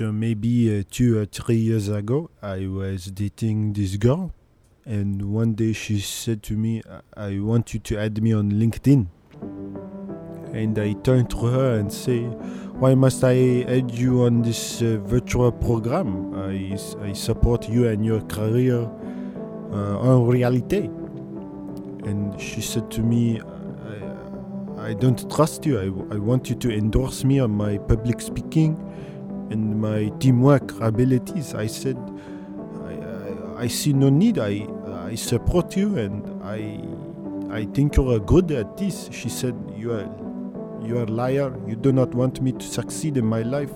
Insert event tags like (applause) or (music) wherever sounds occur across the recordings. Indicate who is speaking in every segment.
Speaker 1: so maybe uh, two or three years ago, I was dating this girl, and one day she said to me, "I I want you to add me on LinkedIn." And I turned to her and say, "Why must I add you on this uh, virtual program? I support you and your career uh, en réalité." And she said to me, I, I don't trust you. I, I want you to endorse me on my public speaking and my teamwork abilities. I said, I, I, I see no need. I, I support you and I, I think you're good at this. She said, you are, you are a liar. You do not want me to succeed in my life.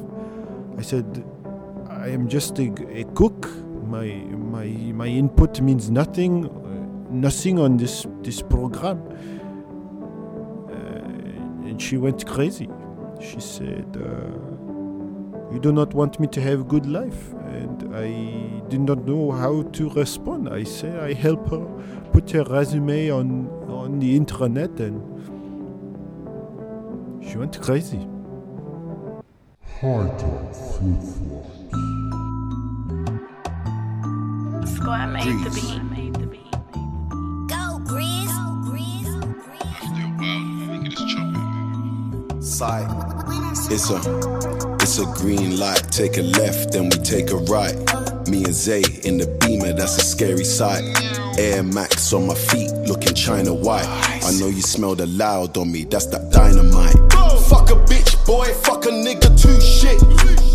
Speaker 1: I said, I am just a, a cook. My, my, my input means nothing, nothing on this, this program. Uh, and she went crazy. She said, uh, "You do not want me to have good life," and I did not know how to respond. I say I help her put her resume on on the internet, and she went crazy.
Speaker 2: Squad made the beat.
Speaker 3: Sight. It's a it's a green light. Take a left, then we take a right. Me and Zay in the beamer, that's a scary sight. Air Max on my feet, looking China white. I know you smell the loud on me, that's that dynamite. Fuck a bitch, boy, fuck a nigga too shit.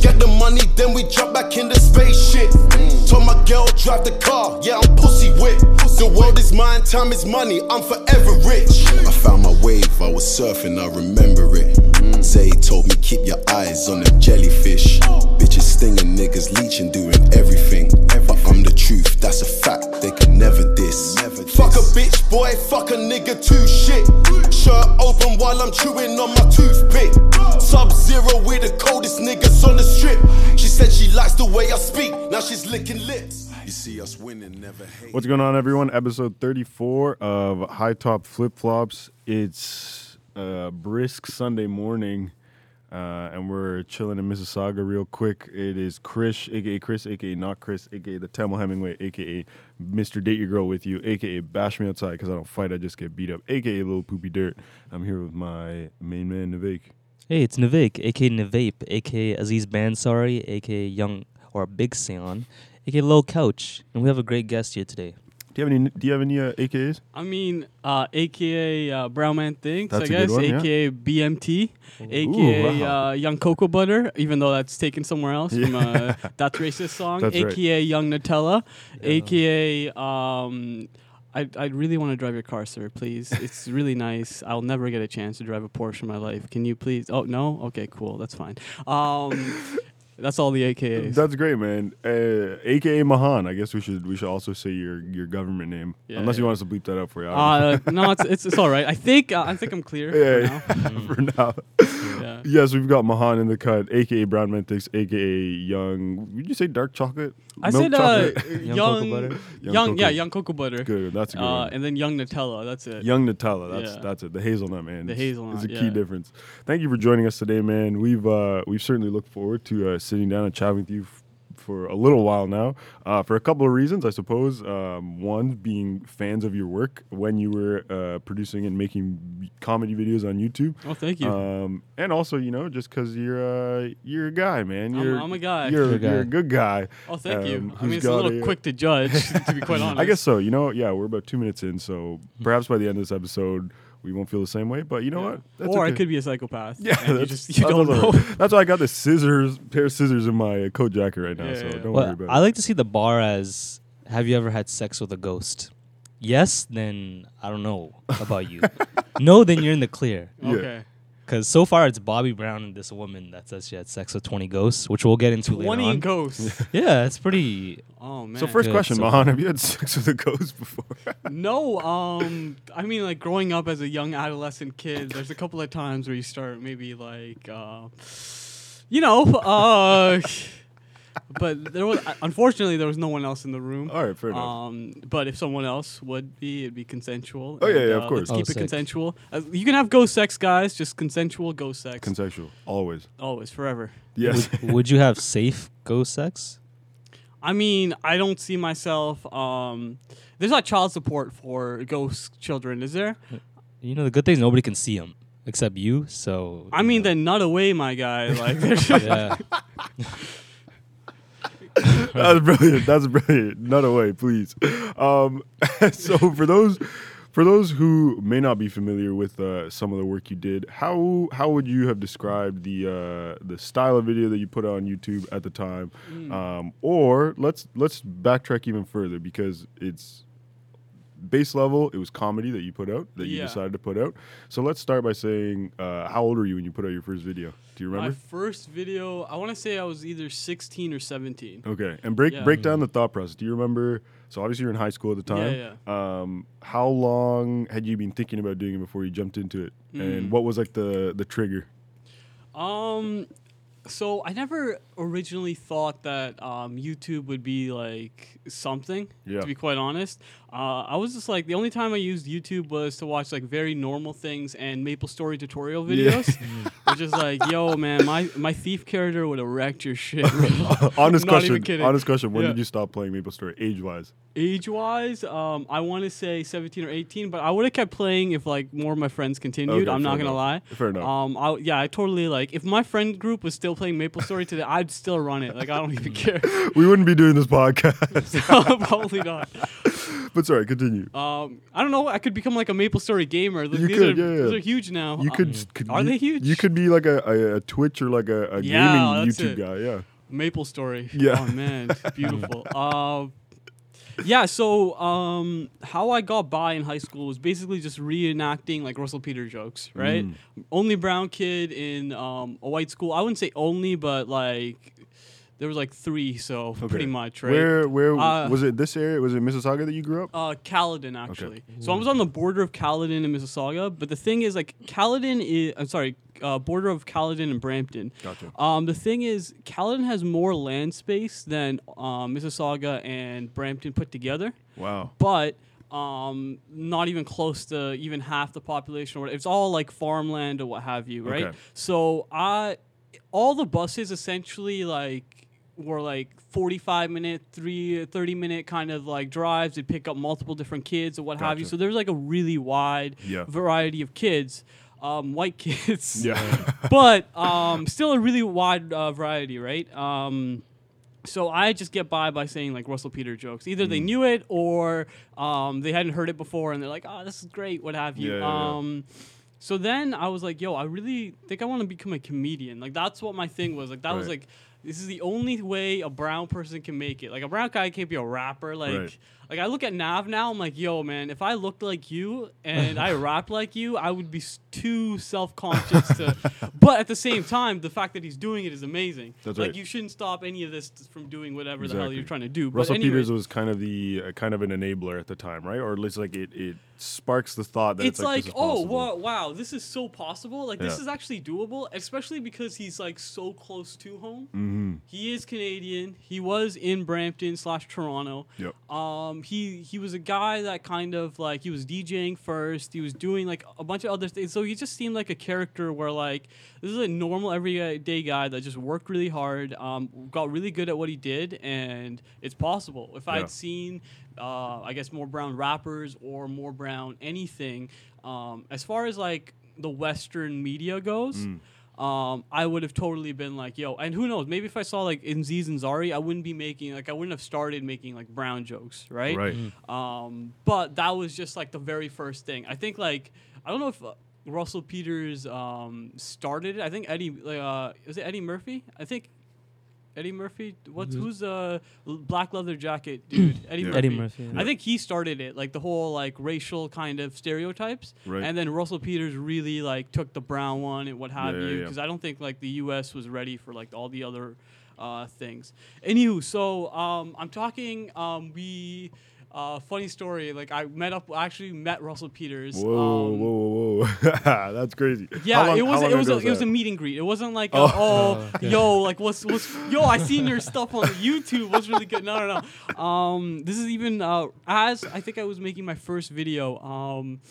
Speaker 3: Get the money, then we jump back in the spaceship. Told my girl drive the car, yeah I'm pussy whip. The world is mine, time is money, I'm forever rich. I found my wave, I was surfing, I remember it. Zay told me keep your eyes on them jellyfish. Bitches stinging, niggas leeching, doing everything. But I'm the truth, that's a fact, they can never diss. Fuck a bitch, boy, fuck a nigga too shit. Shirt open while I'm chewing on my toothpick. Sub zero with the coldest niggas on the strip. She said she likes the way I speak, now she's licking lips. You see us winning, never.
Speaker 4: What's going on, everyone? Episode 34 of High Top Flip Flops. It's a brisk Sunday morning, uh, and we're chilling in Mississauga real quick. It is Chris, aka Chris, aka not Chris, aka the Tamil Hemingway, aka Mr. Date Your Girl with You, aka Bash Me Outside because I don't fight, I just get beat up, aka Little Poopy Dirt. I'm here with my main man, Navik.
Speaker 5: Hey, it's Navik, aka Navape, aka Aziz Bansari, aka Young or Big Sion, aka Low Couch, and we have a great guest here today.
Speaker 4: Do you have any? Do you have any uh, AKAs?
Speaker 6: I mean, uh, AKA uh, Brown Man Thinks,
Speaker 4: That's
Speaker 6: I guess.
Speaker 4: one, yeah.
Speaker 6: AKA BMT, AKA
Speaker 4: wow.
Speaker 6: uh, Young Cocoa Butter, even though that's taken somewhere else from a (laughs) That's Racist song.
Speaker 4: That's right.
Speaker 6: AKA Young Nutella, AKA. Um, I, I really want to drive your car, sir, please. It's really nice. I'll never get a chance to drive a Porsche in my life. Can you please? Oh, no? Okay, cool. That's fine. Um, that's all the AKAs.
Speaker 4: That's great, man. Uh, AKA Mahan. I guess we should we should also say your your government name,
Speaker 6: Yeah,
Speaker 4: unless you want us to bleep that out for you. I
Speaker 6: uh, (laughs) no, it's, it's, it's all right. I think uh, I think I'm clear (laughs)
Speaker 4: Yeah,
Speaker 6: for now. (laughs)
Speaker 4: for now.
Speaker 6: Yeah.
Speaker 4: Yes, we've got Mahan in the cut, aka Brown Man Thinks, aka Young. Would you say dark chocolate?
Speaker 6: I
Speaker 4: Milk
Speaker 6: said uh,
Speaker 4: chocolate?
Speaker 5: Young
Speaker 6: young,
Speaker 5: cocoa butter?
Speaker 4: Young
Speaker 6: young, yeah, young cocoa butter.
Speaker 4: Good. That's a good
Speaker 6: Uh,
Speaker 4: one.
Speaker 6: and then young Nutella. That's it.
Speaker 4: Young Nutella. That's
Speaker 6: Yeah.
Speaker 4: that's it. The hazelnut man.
Speaker 6: The
Speaker 4: It's-
Speaker 6: hazelnut,
Speaker 4: is a key
Speaker 6: yeah.
Speaker 4: difference. Thank you for joining us today, man. We've uh, we've certainly looked forward to uh, sitting down and chatting with you. f- For a little while now, uh, for a couple of reasons, I suppose. Um, one being fans of your work when you were uh, producing and making comedy videos on YouTube.
Speaker 6: Oh, thank you.
Speaker 4: Um, and also, you know, just because you're uh, you're a guy, man.
Speaker 6: I'm-
Speaker 4: You're,
Speaker 6: I'm a guy.
Speaker 4: You're,
Speaker 5: Good guy.
Speaker 4: you're a good guy.
Speaker 6: oh, thank
Speaker 4: um,
Speaker 6: you. I
Speaker 4: who's
Speaker 6: mean, it's a little
Speaker 4: a-
Speaker 6: quick to judge, (laughs) to be quite honest. (laughs)
Speaker 4: I guess so. You know, yeah, we're about two minutes in, so perhaps by the end of this episode, we won't feel the same way. But you know
Speaker 6: Yeah.
Speaker 4: what? That's
Speaker 6: or I could be a psychopath.
Speaker 4: Yeah,
Speaker 6: and you
Speaker 4: that's,
Speaker 6: just you
Speaker 4: that's
Speaker 6: don't know.
Speaker 4: That's why I got the (laughs) scissors, pair of scissors in my uh, coat jacket right now.
Speaker 6: Yeah,
Speaker 4: so
Speaker 6: yeah.
Speaker 4: don't worry
Speaker 5: Well,
Speaker 4: about
Speaker 5: I
Speaker 4: it.
Speaker 5: I like to see the bar as Have you ever had sex with a ghost? Yes, then I don't know about you. (laughs) no, then you're in the clear.
Speaker 4: Yeah.
Speaker 6: Okay.
Speaker 5: Because so far it's Bobby Brown and this woman that says she had sex with 20 ghosts, which we'll get into later
Speaker 6: Twenty ghosts. (laughs)
Speaker 5: yeah, it's pretty. (laughs)
Speaker 6: Oh man.
Speaker 4: So first
Speaker 5: Good,
Speaker 4: question,
Speaker 5: so-
Speaker 4: Mahan, have you had sex with a ghost before? (laughs)
Speaker 6: No, um, I mean, like growing up as a young adolescent kid, there's a couple of times where you start maybe like, uh, you know, uh, but there was unfortunately there was no one else in the room.
Speaker 4: All right, fair enough.
Speaker 6: Um, but if someone else would be, it'd be consensual.
Speaker 4: Oh, yeah,
Speaker 6: and,
Speaker 4: yeah, of
Speaker 6: uh,
Speaker 4: course.
Speaker 6: Let's
Speaker 5: Oh,
Speaker 6: keep it
Speaker 5: sick.
Speaker 6: consensual. Uh, you can have ghost sex, guys. Just consensual ghost sex.
Speaker 4: Consensual, always.
Speaker 6: Always, forever.
Speaker 4: Yes. (laughs)
Speaker 5: Would you have safe ghost sex?
Speaker 6: I mean, I don't see myself. Um, there's not child support for ghost children, is there?
Speaker 5: You know, the good thing is nobody can see them except you. So
Speaker 6: I mean, then nut away, my guy. Like, there's (laughs) (laughs)
Speaker 5: yeah. (laughs)
Speaker 4: That's brilliant. That's brilliant. Not away, please. Um, (laughs) so for those for those who may not be familiar with uh, some of the work you did, how how would you have described the uh, the style of video that you put on YouTube at the time?
Speaker 6: Mm.
Speaker 4: Um, or let's let's backtrack even further because it's base level. It was comedy that you put out that you
Speaker 6: Yeah.
Speaker 4: decided to put out. So let's start by saying, uh, how old were you when you put out your first video? Do you remember?
Speaker 6: my
Speaker 4: remember?
Speaker 6: first video. I want to say I was either 16 or 17.
Speaker 4: Okay, and break
Speaker 6: Yeah.
Speaker 4: break down the thought process. Do you remember? So obviously you're in high school at the time.
Speaker 6: Yeah,
Speaker 4: Um, how long had you been thinking about doing it before you jumped into it? And what was like the the trigger?
Speaker 6: Um, so I never originally thought that um, YouTube would be like something.
Speaker 4: Yeah.
Speaker 6: To be quite honest, uh, I was just like the only time I used YouTube was to watch like very normal things and Maple Story tutorial
Speaker 4: Yeah.
Speaker 6: videos, (laughs) which is like, yo, man, my my thief character would have wrecked your shit. (laughs)
Speaker 4: honest
Speaker 6: Not
Speaker 4: question. Honest question. When
Speaker 6: Yeah.
Speaker 4: did you stop playing Maple Story age wise?
Speaker 6: Age wise, um, I want to say 17 or 18, but I would have kept playing if like more of my friends continued.
Speaker 4: Okay,
Speaker 6: I'm not gonna lie.
Speaker 4: Fair enough.
Speaker 6: Um, I, yeah, I totally like. If my friend group was still playing Maple Story today, I'd still run it. Like I don't even care. (laughs)
Speaker 4: we wouldn't be doing this podcast. (laughs)
Speaker 6: Probably not. (laughs)
Speaker 4: but sorry, continue.
Speaker 6: Um, I don't know. I could become like a Maple Story gamer. Like,
Speaker 4: You
Speaker 6: these
Speaker 4: could,
Speaker 6: are,
Speaker 4: yeah, yeah.
Speaker 6: These are huge now.
Speaker 4: You
Speaker 6: Uh,
Speaker 4: could, could
Speaker 6: Are
Speaker 4: you,
Speaker 6: they huge?
Speaker 4: You could be like a, a, a Twitch or like a, a
Speaker 6: Yeah,
Speaker 4: gaming
Speaker 6: that's
Speaker 4: YouTube
Speaker 6: it.
Speaker 4: guy. Yeah.
Speaker 6: Maple Story.
Speaker 4: Yeah.
Speaker 6: Oh man, it's beautiful. um, yeah. So um, how I got by in high school was basically just reenacting like Russell Peter jokes, right?
Speaker 4: Mm.
Speaker 6: Only brown kid in um, a white school. I wouldn't say only, but like there was like three, so pretty much, right?
Speaker 4: Where where
Speaker 6: Uh,
Speaker 4: was it? This area was it Mississauga that you grew up?
Speaker 6: Uh, Caledon actually. Okay. So I was on the border of Caledon and Mississauga, but the thing is, like, Caledon is I'm sorry, uh, border of Caledon and Brampton.
Speaker 4: Gotcha.
Speaker 6: Um, the thing is, Caledon has more land space than um, Mississauga and Brampton put together,
Speaker 4: Wow.
Speaker 6: but um, not even close to even half the population. Or. It's all like farmland or what have you, right?
Speaker 4: Okay.
Speaker 6: So I, all the buses essentially like were like 45 minute, three, 30 minute kind of like drives. They'd pick up multiple different kids or what have you. So there's like a really wide
Speaker 4: Yeah.
Speaker 6: variety of kids, um, white (laughs) kids
Speaker 4: Yeah. (laughs)
Speaker 6: but um, still a really wide uh, variety, right? Um, so I just get by by saying like Russell Peter jokes. Either
Speaker 4: Mm.
Speaker 6: they knew it or um, they hadn't heard it before, and they're like, "Oh, this is great," what have you.
Speaker 4: Yeah, yeah, yeah.
Speaker 6: Um, so then I was like, "Yo, I really think I want to become a comedian." Like that's what my thing was. Like that was like. This is the only way a brown person can make it. Like a brown guy can't be a rapper. Like,
Speaker 4: Right.
Speaker 6: Like I look at Nav now. I'm like, yo, man, if I looked like you and I (laughs) rapped like you, I would be too self-conscious to. (laughs) But at the same time, the fact that he's doing it is amazing.
Speaker 4: That's
Speaker 6: like
Speaker 4: right.
Speaker 6: you shouldn't stop any of this from doing whatever the hell you're trying to do.
Speaker 4: Russell
Speaker 6: but anyway,
Speaker 4: Peters was kind of the uh, kind of an enabler at the time, right? Or at least like it, it sparks the thought that
Speaker 6: it's
Speaker 4: it's,
Speaker 6: like,
Speaker 4: is
Speaker 6: oh wow, wow, this is so possible. Like this is actually doable, especially because he's like so close to home.
Speaker 4: Mm-hmm.
Speaker 6: He is Canadian. He was in Brampton slash Toronto.
Speaker 4: Yep.
Speaker 6: Um, he he was a guy that kind of like he was DJing first. He was doing like a bunch of other things. So he just seemed like a character where like this is a normal everyday guy that just worked really hard, um, got really good at what he did, and it's possible. If
Speaker 4: Yeah.
Speaker 6: I'd seen, uh, I guess more brown rappers or more brown anything, um, as far as like the Western media goes.
Speaker 4: Mm.
Speaker 6: Um, I would have totally been like, yo, and who knows? Maybe if I saw like Aziz Ansari, I wouldn't be making like I wouldn't have started making like brown jokes, right?
Speaker 4: Right.
Speaker 6: Um, but that was just like the very first thing. I think like I don't know if uh, Russell Peters um, started it. I think Eddie like, uh, was it Eddie Murphy? I think Eddie Murphy. What's who's the uh, black leather jacket dude? Eddie
Speaker 4: Yeah.
Speaker 6: Murphy.
Speaker 5: Eddie Murphy, yeah.
Speaker 6: I think he started it, like the whole like racial kind of stereotypes.
Speaker 4: Right.
Speaker 6: And then Russell Peters really like took the brown one and what have
Speaker 4: Yeah,
Speaker 6: you,
Speaker 4: yeah, yeah.
Speaker 6: because I don't think like the U.S. was ready for like all the other uh, things. Anywho, so um, I'm talking. Um, we Uh, funny story. Like I met up, actually met Russell Peters.
Speaker 4: Whoa,
Speaker 6: um,
Speaker 4: whoa, whoa, whoa! (laughs) That's crazy.
Speaker 6: Yeah,
Speaker 4: long-
Speaker 6: it was it was
Speaker 4: ago
Speaker 6: a, it was a
Speaker 4: that?
Speaker 6: meet and greet. It wasn't like
Speaker 4: Oh.
Speaker 6: a, oh, (laughs) yo like what's what's yo I seen your stuff on YouTube. What's really good? No, no, no. Um, this is even uh, as I think I was making my first video. Um,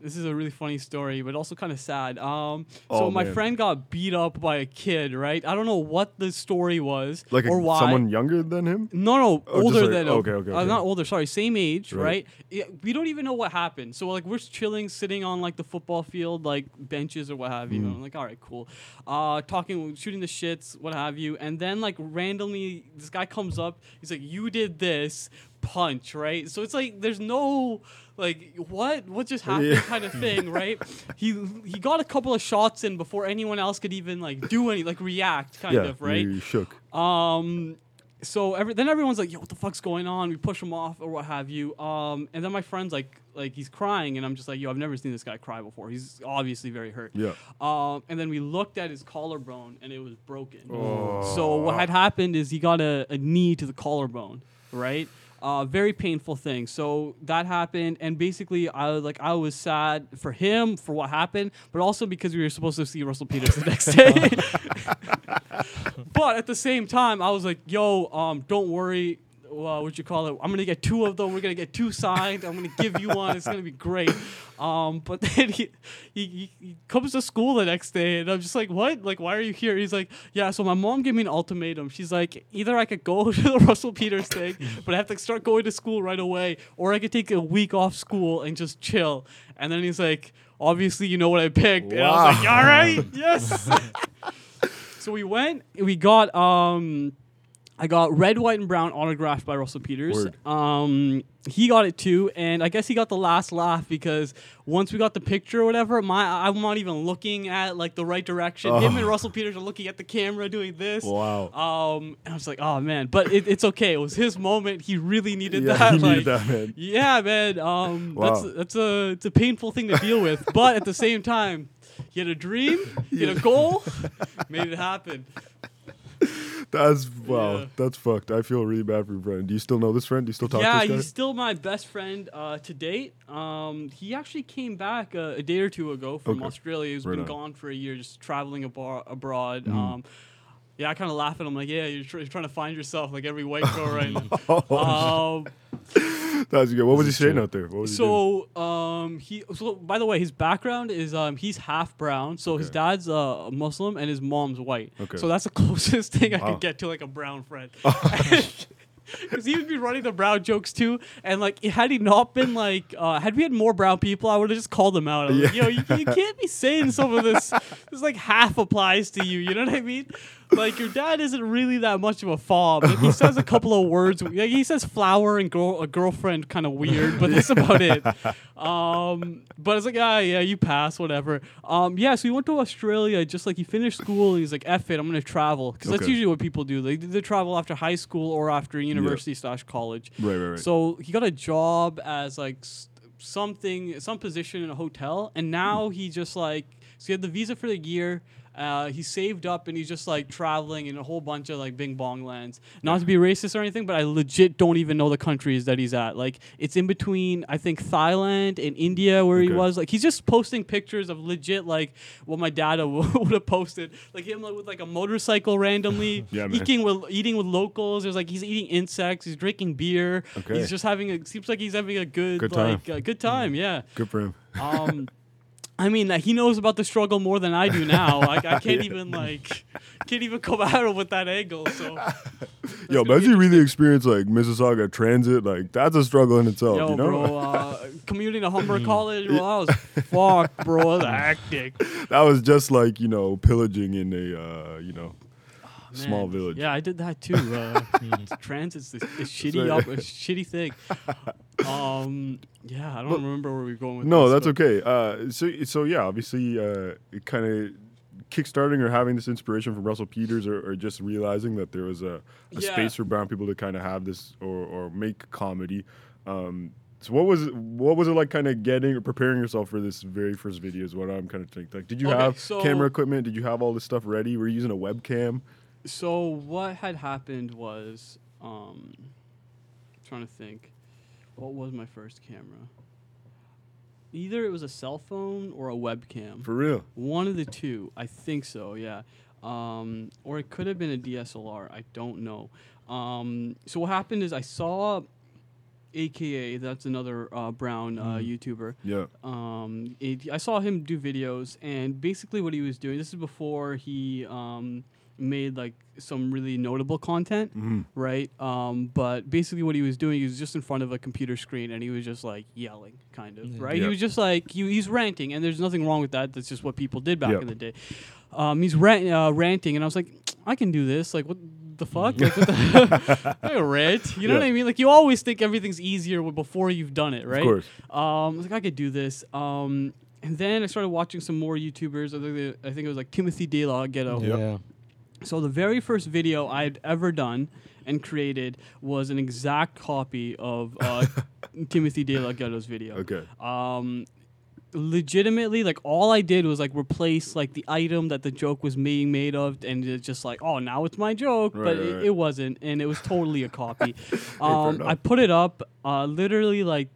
Speaker 6: this is a really funny story, but also kind of sad. Um, so
Speaker 4: Oh,
Speaker 6: my
Speaker 4: man.
Speaker 6: friend got beat up by a kid, right? I don't know what the story was
Speaker 4: like a,
Speaker 6: or why.
Speaker 4: someone younger than him.
Speaker 6: No, no,
Speaker 4: Oh,
Speaker 6: older
Speaker 4: like-
Speaker 6: than
Speaker 4: okay, okay,
Speaker 6: Uh,
Speaker 4: okay.
Speaker 6: not older. Sorry, same age,
Speaker 4: Right.
Speaker 6: right? Yeah, we don't even know what happened. So like we're chilling, sitting on like the football field, like benches or what have you.
Speaker 4: Mm.
Speaker 6: I'm like, all right, cool. Uh, talking, shooting the shits, what have you. And then like randomly, this guy comes up. He's like, "You did this." Punch, right? So it's like there's no like what what just happened
Speaker 4: Yeah.
Speaker 6: kind of (laughs) thing, right? he he got a couple of shots in before anyone else could even like do any like react, kind
Speaker 4: yeah,
Speaker 6: of, right?
Speaker 4: You shook.
Speaker 6: Um, so every, then everyone's like, "Yo, what the fuck's going on?" We push him off or what have you. Um, and then my friend's like, like he's crying, and I'm just like, "Yo, I've never seen this guy cry before. He's obviously very hurt."
Speaker 4: Yeah.
Speaker 6: Um, and then we looked at his collarbone, and it was broken.
Speaker 4: Oh.
Speaker 6: So what had happened is he got a, a knee to the collarbone, right? Uh, very painful thing. So that happened, and basically, I was like, I was sad for him for what happened, but also because we were supposed to see Russell Peters the next day. (laughs) (laughs) but at the same time, I was like, "Yo, um, don't worry. Uh, what you call it? I'm gonna get two of them. We're gonna get two signed. I'm gonna give you one. It's gonna be great." Um, but (laughs) then he, he, he, he comes to school the next day, and I'm just like, "What? Like, why are you here?" He's like, "Yeah." So my mom gave me an ultimatum. She's like, "Either I could go (laughs) to the Russell Peters thing, but I have to start going to school right away, or I could take a week off school and just chill." And then he's like, "Obviously, you know what I picked." And I was like, "All right, yes." (laughs) So we went, we got um I got red, white, and brown autographed by Russell Peters. Um he got it too, and I guess he got the last laugh because once we got the picture or whatever, my I'm not even looking at like the right direction. Him and Russell Peters are looking at the camera doing this.
Speaker 4: Wow.
Speaker 6: Um, and I was like, oh man, but it, it's okay. It was his moment. He really needed
Speaker 4: Yeah,
Speaker 6: that.
Speaker 4: he
Speaker 6: like,
Speaker 4: needed that, man.
Speaker 6: Yeah, man. Um,
Speaker 4: Wow.
Speaker 6: that's that's a it's a painful thing to deal with, (laughs) but at the same time, he had a dream, he had a goal, (laughs) made it happen. (laughs)
Speaker 4: That's wow.
Speaker 6: Yeah.
Speaker 4: That's fucked. I feel really bad for your friend. Do you still know this friend? Do you still talk
Speaker 6: yeah,
Speaker 4: to this
Speaker 6: he's still my best friend uh, to date. Um, he actually came back uh, a day or two ago from
Speaker 4: Okay.
Speaker 6: Australia. He's
Speaker 4: Right
Speaker 6: been
Speaker 4: on.
Speaker 6: gone for a year, just traveling abo- abroad.
Speaker 4: Mm.
Speaker 6: Um, yeah, I kind of laugh at him like, yeah, you're, tr- you're trying to find yourself like every white girl right now. (laughs)
Speaker 4: Oh,
Speaker 6: um, (laughs)
Speaker 4: That's good. What was he saying out there? What was he
Speaker 6: so um, he so by the way, his background is um, he's half brown. So his
Speaker 4: Okay.
Speaker 6: dad's uh, Muslim and his mom's white.
Speaker 4: Okay.
Speaker 6: So that's the (laughs) closest thing I
Speaker 4: Wow.
Speaker 6: could get to like a brown friend. (laughs) Because he would be running the brown jokes too, and like had he not been like, uh, had we had more brown people, I would have just called him out. I was like, Yo, you, you can't be saying some of this. This like half applies to you. You know what I mean? Like your dad isn't really that much of a fob. Like, he says a couple of words. Like, he says flower and girl, a girlfriend, kind of weird, but that's about it. Um, but it's like, ah, yeah, you pass, whatever. Um, yeah, so he went to Australia. Just like he finished school, and he's like, "F it, I'm gonna travel," because that's usually what people do. They they travel after high school or after university slash college.
Speaker 4: Right, right, right.
Speaker 6: So he got a job as like something, some position in a hotel, and now he just like so he had the visa for the year. Uh, he saved up and he's just like traveling in a whole bunch of like Bing Bong lands. Not to be racist or anything, but I legit don't even know the countries that he's at. Like it's in between, I think Thailand and India where he was. Like he's just posting pictures of legit like what my dad (laughs) would have posted, like him like, with like a motorcycle randomly, (laughs)
Speaker 4: Yeah,
Speaker 6: eating with eating with locals. There's like he's eating insects, he's drinking beer.
Speaker 4: Okay.
Speaker 6: He's just having a seems like he's having a good,
Speaker 4: Good time.
Speaker 6: like uh, good time. Yeah.
Speaker 4: Good for him.
Speaker 6: Um, (laughs) I mean, he knows about the struggle more than I do now. Like, I can't (laughs) even like, can't even come at him with that angle. So, (laughs)
Speaker 4: Yo,
Speaker 6: gonna
Speaker 4: you really experience like Mississauga transit, like that's a struggle in itself,
Speaker 6: yo,
Speaker 4: you know?
Speaker 6: bro, uh, commuting to Humber (laughs) College, well, that was fuck, bro. That was hectic.
Speaker 4: that was just like, you know, pillaging in a uh, you know, small village.
Speaker 6: Yeah, I did that too. Uh, (laughs) transit's this, this shitty, up, a (laughs) shitty thing. Um, yeah, I don't
Speaker 4: But-
Speaker 6: remember where we're going with
Speaker 4: No,
Speaker 6: this,
Speaker 4: that's okay. Uh, so so yeah, obviously, uh, it kind of kickstarting or having this inspiration from Russell Peters, or, or just realizing that there was a, a
Speaker 6: Yeah.
Speaker 4: space for brown people to kind of have this or, or make comedy. Um, so what was it, what was it like, kind of getting or preparing yourself for this very first video? Is what I'm kind of thinking. Like, did you
Speaker 6: Okay,
Speaker 4: have
Speaker 6: so-
Speaker 4: camera equipment? Did you have all this stuff ready? Were you using a webcam?
Speaker 6: So what had happened was, um, trying to think. what was my first camera? Either it was a cell phone or a webcam.
Speaker 4: For real.
Speaker 6: One of the two. I think so, yeah. Um, or it could have been a DSLR. I don't know. Um, so what happened is I saw AKA, that's another uh, brown uh, YouTuber.
Speaker 4: Yeah.
Speaker 6: Um, it, I saw him do videos, and basically what he was doing. This is before he um, made like some really notable content,
Speaker 4: hmm
Speaker 6: right? Um, but basically what he was doing, he was just in front of a computer screen, and he was just like yelling, kind of,
Speaker 5: Yeah.
Speaker 6: right?
Speaker 4: Yeah.
Speaker 6: He was just like he, he's ranting, and there's nothing wrong with that. That's just what people did back
Speaker 4: Yeah.
Speaker 6: in the day. Um, he's rant, uh, ranting, and I was like, I can do this. Like, what the fuck? Like, the (laughs) I can rant. You know
Speaker 4: Yeah.
Speaker 6: what I mean? Like, you always think everything's easier before you've done it, right?
Speaker 4: Of course.
Speaker 6: Um, I was like, I could do this. Um, and then I started watching some more YouTubers. I think, it- I think it was like Timothy De La Ghetto.
Speaker 5: Yeah.
Speaker 6: So the very first video I'd ever done and created was an exact copy of uh, (laughs) Timothy De La Ghetto's video.
Speaker 4: Okay.
Speaker 6: Um, legitimately, like all I did was like replace like the item that the joke was being made of, and it's just like, oh, now it's my joke,
Speaker 4: Right,
Speaker 6: but
Speaker 4: right,
Speaker 6: it,
Speaker 4: right.
Speaker 6: it wasn't, and it was totally a copy. (laughs) um. I put it up, uh, literally like.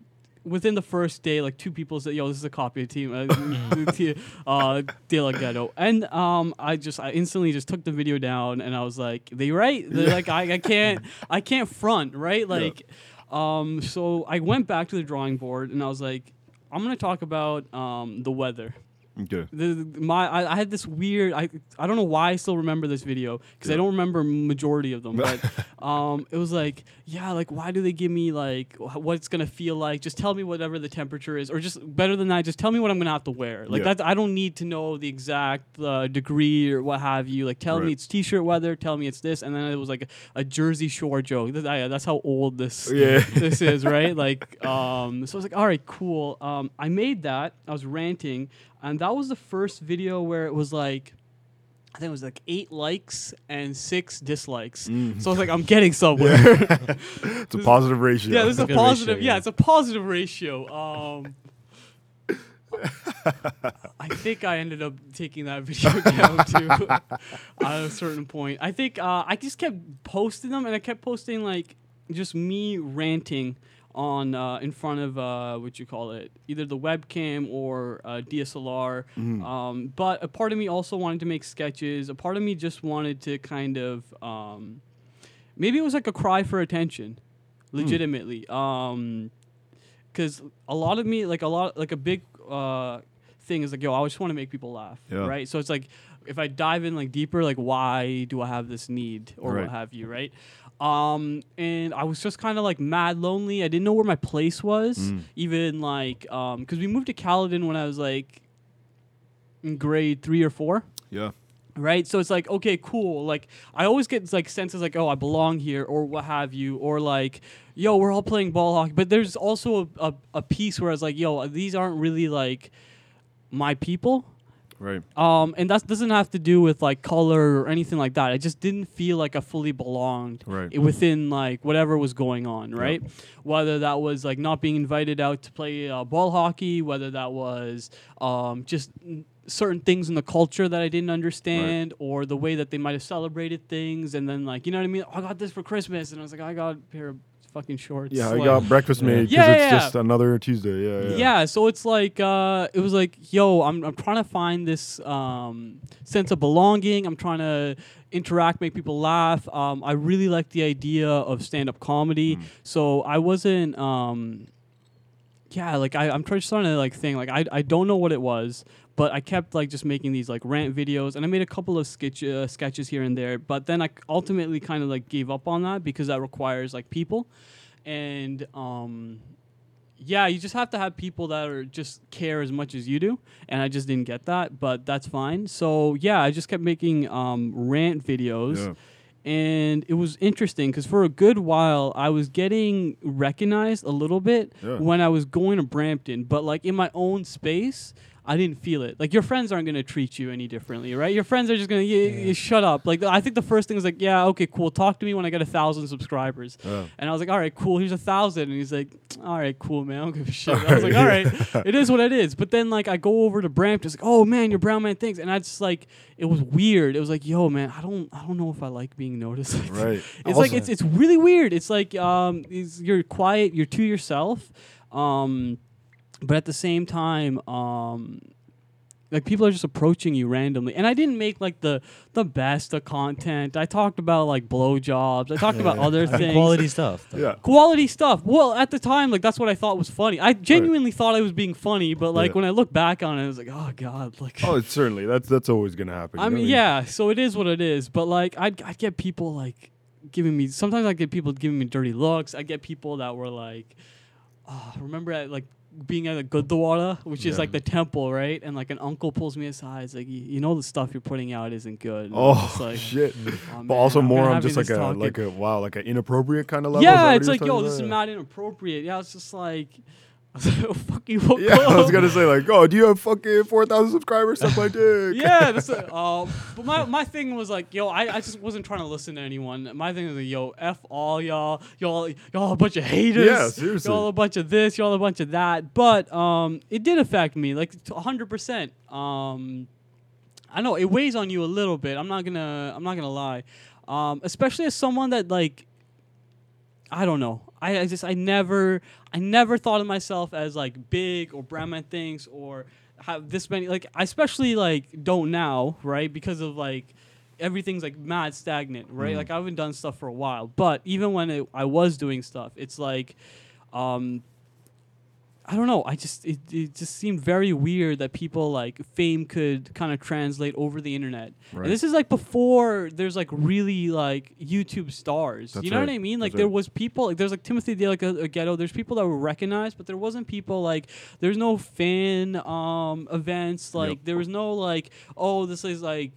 Speaker 6: Within the first day, like two people said, "Yo, this is a copy of Team uh, (laughs) uh, De La Ghetto," and um, I just I instantly just took the video down, and I was like, "They right? They're like I, I can't I can't front right like." Um, so I went back to the drawing board, and I was like, "I'm gonna talk about um, the weather."
Speaker 4: Okay.
Speaker 6: the, my I, I had this weird I I don't know why I still remember this video because I don't remember majority of them but (laughs) um it was like yeah like why do they give me like wh- what it's gonna feel like? Just tell me whatever the temperature is or just better than that just tell me what I'm gonna have to wear. Like
Speaker 4: Yeah.
Speaker 6: that I don't need to know the exact uh, degree or what have you. Like tell me it's t-shirt weather tell me it's this and then it was like a, a Jersey Shore joke. That- I- that's how old this (laughs)
Speaker 4: Yeah.
Speaker 6: this is right? Like um so i was like all right cool. Um i made that. I was ranting and that was the first video where it was like I think it was like eight likes and six dislikes.
Speaker 4: Mm.
Speaker 6: So I was like, I'm getting somewhere. (laughs)
Speaker 4: It's a (laughs) positive ratio.
Speaker 6: yeah, this is a positive.
Speaker 5: ratio,
Speaker 6: yeah.
Speaker 5: yeah.
Speaker 6: it's a positive ratio. Um, I think I ended up taking that (laughs) video down to at a certain point. I think uh, I just kept posting them, and I kept posting like just me ranting on uh, in front of uh, what you call it, either the webcam or uh, DSLR. Um, but a part of me also wanted to make sketches. A part of me just wanted to kind of um, maybe it was like a cry for attention, legitimately. Um, because a lot of me like a lot like a big uh thing is like yo i just want to make people laugh
Speaker 4: Yeah.
Speaker 6: right so it's like if i dive in like deeper like why do i have this need or
Speaker 4: Right.
Speaker 6: what have you right um and i was just kind of like mad lonely. I didn't know where my place was
Speaker 4: Mm.
Speaker 6: even like um because we moved to caledon when i was like in grade three or four.
Speaker 4: Yeah.
Speaker 6: right? So it's like okay cool. Like i always get like senses like oh i belong here or what have you or like yo we're all playing ball hockey. But there's also a, a, a piece where i was like yo these aren't really like my people
Speaker 4: Right.
Speaker 6: um and that doesn't have to do with like color or anything like that. I just didn't feel like i fully belonged
Speaker 4: Right.
Speaker 6: within like whatever was going on right? Whether that was like not being invited out to play uh, ball hockey whether that was um just certain things in the culture that i didn't understand or the way that they might have celebrated things. And then like you know what i mean? "Oh, i got this for christmas. And i was like i got a pair of fucking shorts
Speaker 4: Yeah, I
Speaker 6: like-
Speaker 4: got breakfast made because
Speaker 6: Yeah,
Speaker 4: it's
Speaker 6: yeah,
Speaker 4: just another Tuesday. Yeah, yeah.
Speaker 6: yeah, so it's like uh, it was like, yo, I'm I'm trying to find this um, sense of belonging. I'm trying to interact, make people laugh. Um, I really like the idea of stand up comedy.
Speaker 4: Mm.
Speaker 6: So I wasn't. Um, yeah, like I, I'm trying trying to like think like I, I don't know what it was, but I kept like just making these like rant videos, and I made a couple of sketch uh, sketches here and there. But then I ultimately kind of like gave up on that because that requires like people, and um, yeah, you just have to have people that are just care as much as you do, and I just didn't get that, but that's fine. So yeah, I just kept making um, rant videos
Speaker 4: Yeah.
Speaker 6: and it was interesting because for a good while I was getting recognized a little bit
Speaker 4: Yeah.
Speaker 6: when I was going to Brampton, but like in my own space, I didn't feel it. Like your friends aren't gonna treat you any differently, right? Your friends are just gonna you shut up. Like I think the first thing is like, yeah, okay, cool. Talk to me when I get a thousand subscribers.
Speaker 4: Yeah.
Speaker 6: And I was like, all right, cool. Here's a thousand. And he's like, all right, cool, man. I don't give a shit. I was like, all right, (laughs) it is what it is. But then like I go over to Brampton, it's like, oh man, your brown man thinks, and I just like it was weird. It was like, yo, man, I don't, I don't know if I like being noticed. (laughs) Like.
Speaker 4: Right.
Speaker 6: It's like it's it's really weird. It's like um, you're quiet, you're to yourself, um, but at the same time, um, like people are just approaching you randomly. And I didn't make like the the best of content. I talked about like blowjobs. I talked about other (laughs) things.
Speaker 5: Quality stuff. though.
Speaker 4: Yeah.
Speaker 6: Quality stuff. Well, at the time, like that's what I thought was funny. I genuinely thought I was being funny, but like
Speaker 4: Yeah.
Speaker 6: when I look back on it, I was like, oh god, like.
Speaker 4: Oh, it's certainly that's that's always gonna happen.
Speaker 6: I
Speaker 4: you know
Speaker 6: mean, yeah. So it is what it is. But like, I'd, I'd get people like giving me. Sometimes I get people giving me dirty looks. I get people that were like, oh, remember at like being at a Gurdwara, which is like the temple, right? And like an uncle pulls me aside. It's like, you, you know, the stuff you're putting out isn't good.
Speaker 4: Oh
Speaker 6: like,
Speaker 4: shit!
Speaker 6: "Oh,
Speaker 4: but also
Speaker 6: I'm
Speaker 4: more on just like a
Speaker 6: talking."
Speaker 4: like a wow, like an inappropriate kind of level.
Speaker 6: Yeah, it's like, yo, this is mad inappropriate. Yeah, it's just like, I was like, oh, fuck you.
Speaker 4: Yeah, I was gonna say like, oh, do you have fucking four thousand subscribers? Suck my dick.
Speaker 6: yeah, (laughs) that's uh, but my, my thing was like, yo, I, I just wasn't trying to listen to anyone. My thing was like, yo, f all y'all, y'all, y'all a bunch of haters.
Speaker 4: Yeah, seriously.
Speaker 6: Y'all a bunch of this, y'all a bunch of that. But um, it did affect me, like hundred percent. Um, I know it weighs on you a little bit. I'm not gonna, I'm not gonna lie. Um, especially as someone that like I don't know. I, I just I never I never thought of myself as like big or brown man thinks or have this many like I especially like don't now, right? Because of like everything's like mad stagnant, right? Like I haven't done stuff for a while. But even when it, I was doing stuff, it's like um I don't know. I just it, it just seemed very weird that people like fame could kind of translate over the internet.
Speaker 4: Right.
Speaker 6: And this is like before there's like really like YouTube stars.
Speaker 4: That's
Speaker 6: you know what. I mean? Like
Speaker 4: That's
Speaker 6: there
Speaker 4: right.
Speaker 6: was people like there's like Timothy De like a, ghetto. There's people that were recognized, but there wasn't people like there's no fan um events. Like
Speaker 4: Yep.
Speaker 6: there was no like oh this is like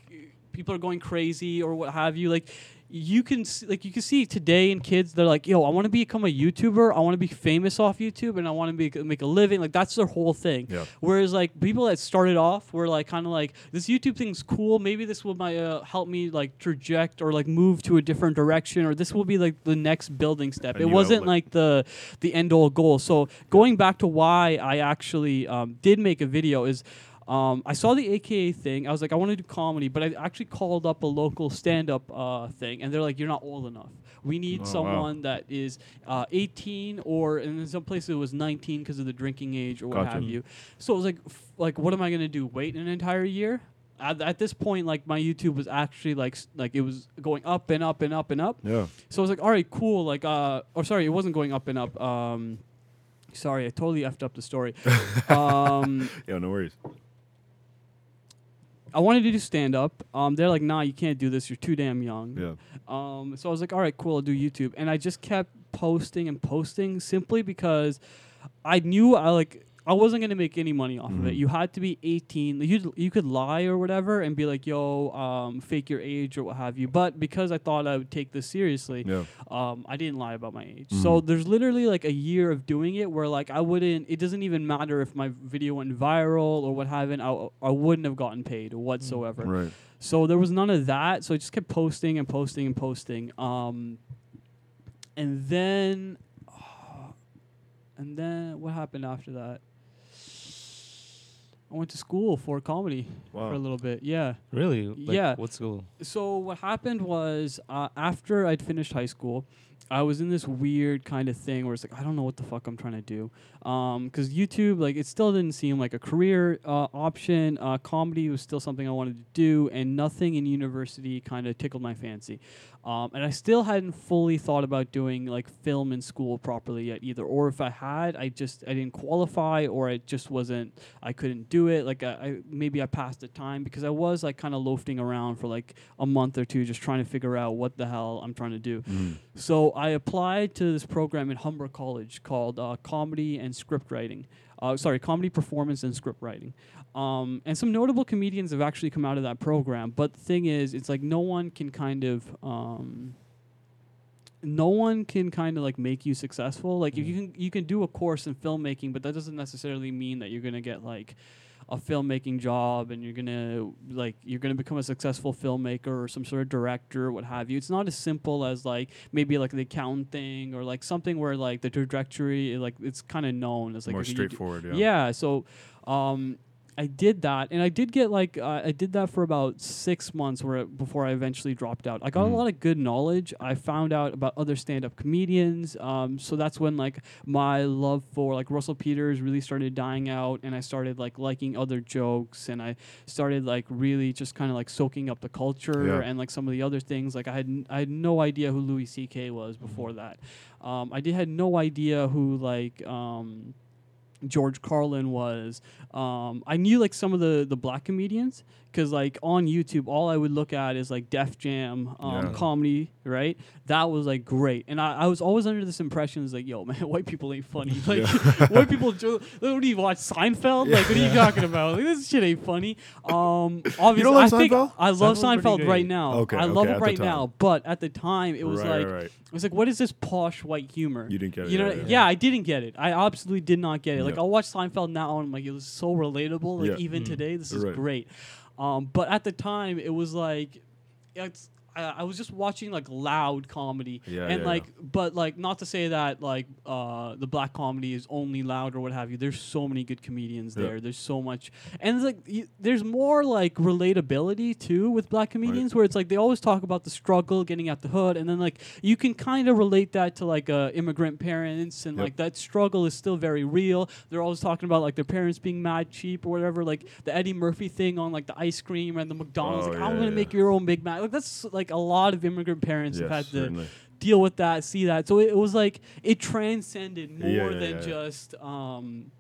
Speaker 6: people are going crazy or what have you. Like you can see, like you can see today in kids they're like yo I want to become a YouTuber. I want to be famous off YouTube and I want to be make a living. Like that's their whole thing.
Speaker 4: Yeah.
Speaker 6: whereas like people that started off were like kind of like this YouTube thing's cool. Maybe this will might uh, help me like traject or like move to a different direction or this will be like the next building step. It wasn't
Speaker 4: outlet.
Speaker 6: like the the end all goal. So going back to why I actually um, did make a video is um, I saw the AKA thing. I was like, I want to do comedy, but I actually called up a local stand-up uh, thing, and they're like, you're not old enough. We need
Speaker 4: Oh, wow.
Speaker 6: someone that is uh, 18 or, and in some places it was 19 because of the drinking age or what
Speaker 4: Gotcha.
Speaker 6: have you. So it was like, f- like, what am I gonna do? Wait an entire year? At, at this point, like my YouTube was actually like, like it was going up and up and up and up.
Speaker 4: Yeah.
Speaker 6: So I was like, all right, cool. Like, uh, or sorry, it wasn't going up and up. Um, sorry, I totally effed up the story. (laughs) um,
Speaker 4: Yeah. No worries.
Speaker 6: I wanted to do stand up. Um, they're like, nah, you can't do this. You're too damn young.
Speaker 4: Yeah.
Speaker 6: Um, so I was like, all right, cool, I'll do YouTube. And I just kept posting and posting simply because I knew I like I wasn't gonna make any money off of it.
Speaker 4: Mhm.
Speaker 6: You had to be 18. You you could lie or whatever and be like, yo, um, fake your age or what have you. But because I thought I would take this seriously,
Speaker 4: Yeah.
Speaker 6: um, I didn't lie about my age. So
Speaker 4: Mhm.
Speaker 6: there's literally like a year of doing it where like I wouldn't. It doesn't even matter if my video went viral or what have you. I I wouldn't have gotten paid whatsoever.
Speaker 4: Right.
Speaker 6: So there was none of that. So I just kept posting and posting and posting. Um, and then, (sighs) and then what happened after that? I went to school for comedy
Speaker 4: Wow.
Speaker 6: for a little bit. Yeah.
Speaker 5: Really? Like,
Speaker 6: Yeah.
Speaker 5: What school?
Speaker 6: So what happened was uh, after I'd finished high school, I was in this weird kind of thing where it's like I don't know what the fuck I'm trying to do, because YouTube like it still didn't seem like a career uh, option. Uh, comedy was still something I wanted to do, and nothing in university kind of tickled my fancy. Um, and I still hadn't fully thought about doing like film in school properly yet either. Or if I had, I just I didn't qualify, or it just wasn't. I couldn't do it. Like I, I maybe I passed the time because I was like kind of loafing around for like a month or two, just trying to figure out what the hell I'm trying to do.
Speaker 4: Mm.
Speaker 6: So I applied to this program in Humber College called uh, Comedy and Script Writing. Uh, sorry, Comedy Performance and Script Writing. Um, and some notable comedians have actually come out of that program. But the thing is, it's like no one can kind of. Um, no one can kind of like make you successful. Like you can you can do a course in filmmaking, but that doesn't necessarily mean that you're gonna get like a filmmaking job and you're gonna like you're gonna become a successful filmmaker or some sort of director, or what have you. It's not as simple as like maybe like the accountant thing or like something where like the trajectory like it's kind of known as like
Speaker 4: More straightforward. Yeah.
Speaker 6: yeah. So, um, I did that, and I did get like uh, I did that for about six months, where before I eventually dropped out. I got
Speaker 4: Mhm.
Speaker 6: a lot of good knowledge. I found out about other stand-up comedians. Um, so that's when like my love for like Russell Peters really started dying out, and I started like liking other jokes, and I started like really just kind of like soaking up the culture
Speaker 4: Yeah.
Speaker 6: and like some of the other things. Like I had n- I had no idea who Louis C.K. was before that. Um, I did had no idea who like. Um, George Carlin was. Um, I knew like some of the the black comedians because like on YouTube, all I would look at is like Def Jam um,
Speaker 4: Yeah.
Speaker 6: comedy, right? That was like great, and I, I was always under this impression is like, yo, (laughs) man, white people ain't funny. Like (laughs) white people, jo- what do you watch Seinfeld? Like, what are you talking about? Like this shit ain't funny. Um, (laughs) obviously,
Speaker 4: like
Speaker 6: I think
Speaker 4: Seinfeld?
Speaker 6: I love
Speaker 4: Seinfeld's
Speaker 6: Seinfeld right now.
Speaker 4: Okay,
Speaker 6: I
Speaker 4: okay,
Speaker 6: love
Speaker 4: at
Speaker 6: it right now, but at the time, it was
Speaker 4: right,
Speaker 6: like
Speaker 4: right, right.
Speaker 6: it was like, what is this posh white humor?
Speaker 4: You didn't get it.
Speaker 6: You know,
Speaker 4: yeah,
Speaker 6: yeah,
Speaker 4: yeah.
Speaker 6: I didn't get it. I absolutely did not get it. Like I'll watch Seinfeld now, and I'm like, it was so relatable. Like
Speaker 4: Yeah.
Speaker 6: even
Speaker 5: Mm.
Speaker 6: today, this is
Speaker 4: Right.
Speaker 6: great. Um, but at the time, it was like, it's. I, I was just watching like loud comedy,
Speaker 4: Yeah,
Speaker 6: and
Speaker 4: yeah,
Speaker 6: like, but like, not to say that like uh, the black comedy is only loud or what have you. There's so many good comedians
Speaker 4: Yeah.
Speaker 6: there. There's so much, and it's like y- there's more like relatability too with black comedians, where it's like they always talk about the struggle, getting out the hood, and then like you can kind of relate that to like uh, immigrant parents, and
Speaker 4: Yep.
Speaker 6: like that struggle is still very real. They're always talking about like their parents being mad cheap or whatever, like the Eddie Murphy thing on like the ice cream and the McDonald's.
Speaker 4: Oh,
Speaker 6: like
Speaker 4: yeah,
Speaker 6: I'm gonna
Speaker 4: yeah.
Speaker 6: make your own Big Mac. Like that's like a lot of immigrant parents
Speaker 4: Yes,
Speaker 6: have had to
Speaker 4: certainly.
Speaker 6: deal with that, see that. So it, it was like it transcended more
Speaker 4: Yeah, yeah,
Speaker 6: than
Speaker 4: yeah.
Speaker 6: just um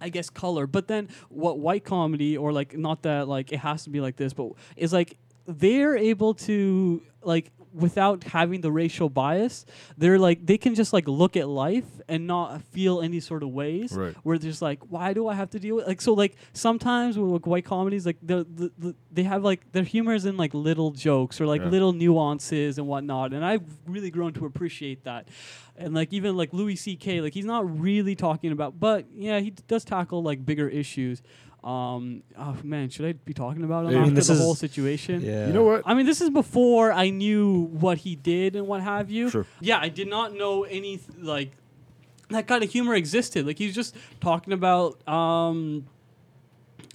Speaker 6: I guess color. But then what white comedy or like not that like it has to be like this, but is like they're able to like without having the racial bias, they're like they can just like look at life and not feel any sort of ways
Speaker 4: Right.
Speaker 6: where there's like why do I have to deal with like so like sometimes with like, white comedies like the, the, the they have like their humor is in like little jokes or like
Speaker 4: Yeah.
Speaker 6: little nuances and whatnot and I've really grown to appreciate that and like even like Louis C.K. like he's not really talking about but yeah he d- does tackle like bigger issues um oh man should I be talking about him
Speaker 4: I mean,
Speaker 6: after
Speaker 5: this
Speaker 6: the
Speaker 5: is-
Speaker 6: whole situation
Speaker 5: Yeah.
Speaker 4: You know what?
Speaker 6: I mean, this is before I knew what he did and what have you.
Speaker 4: Sure.
Speaker 6: Yeah, I did not know any th- like that kind of humor existed. Like he's just talking about um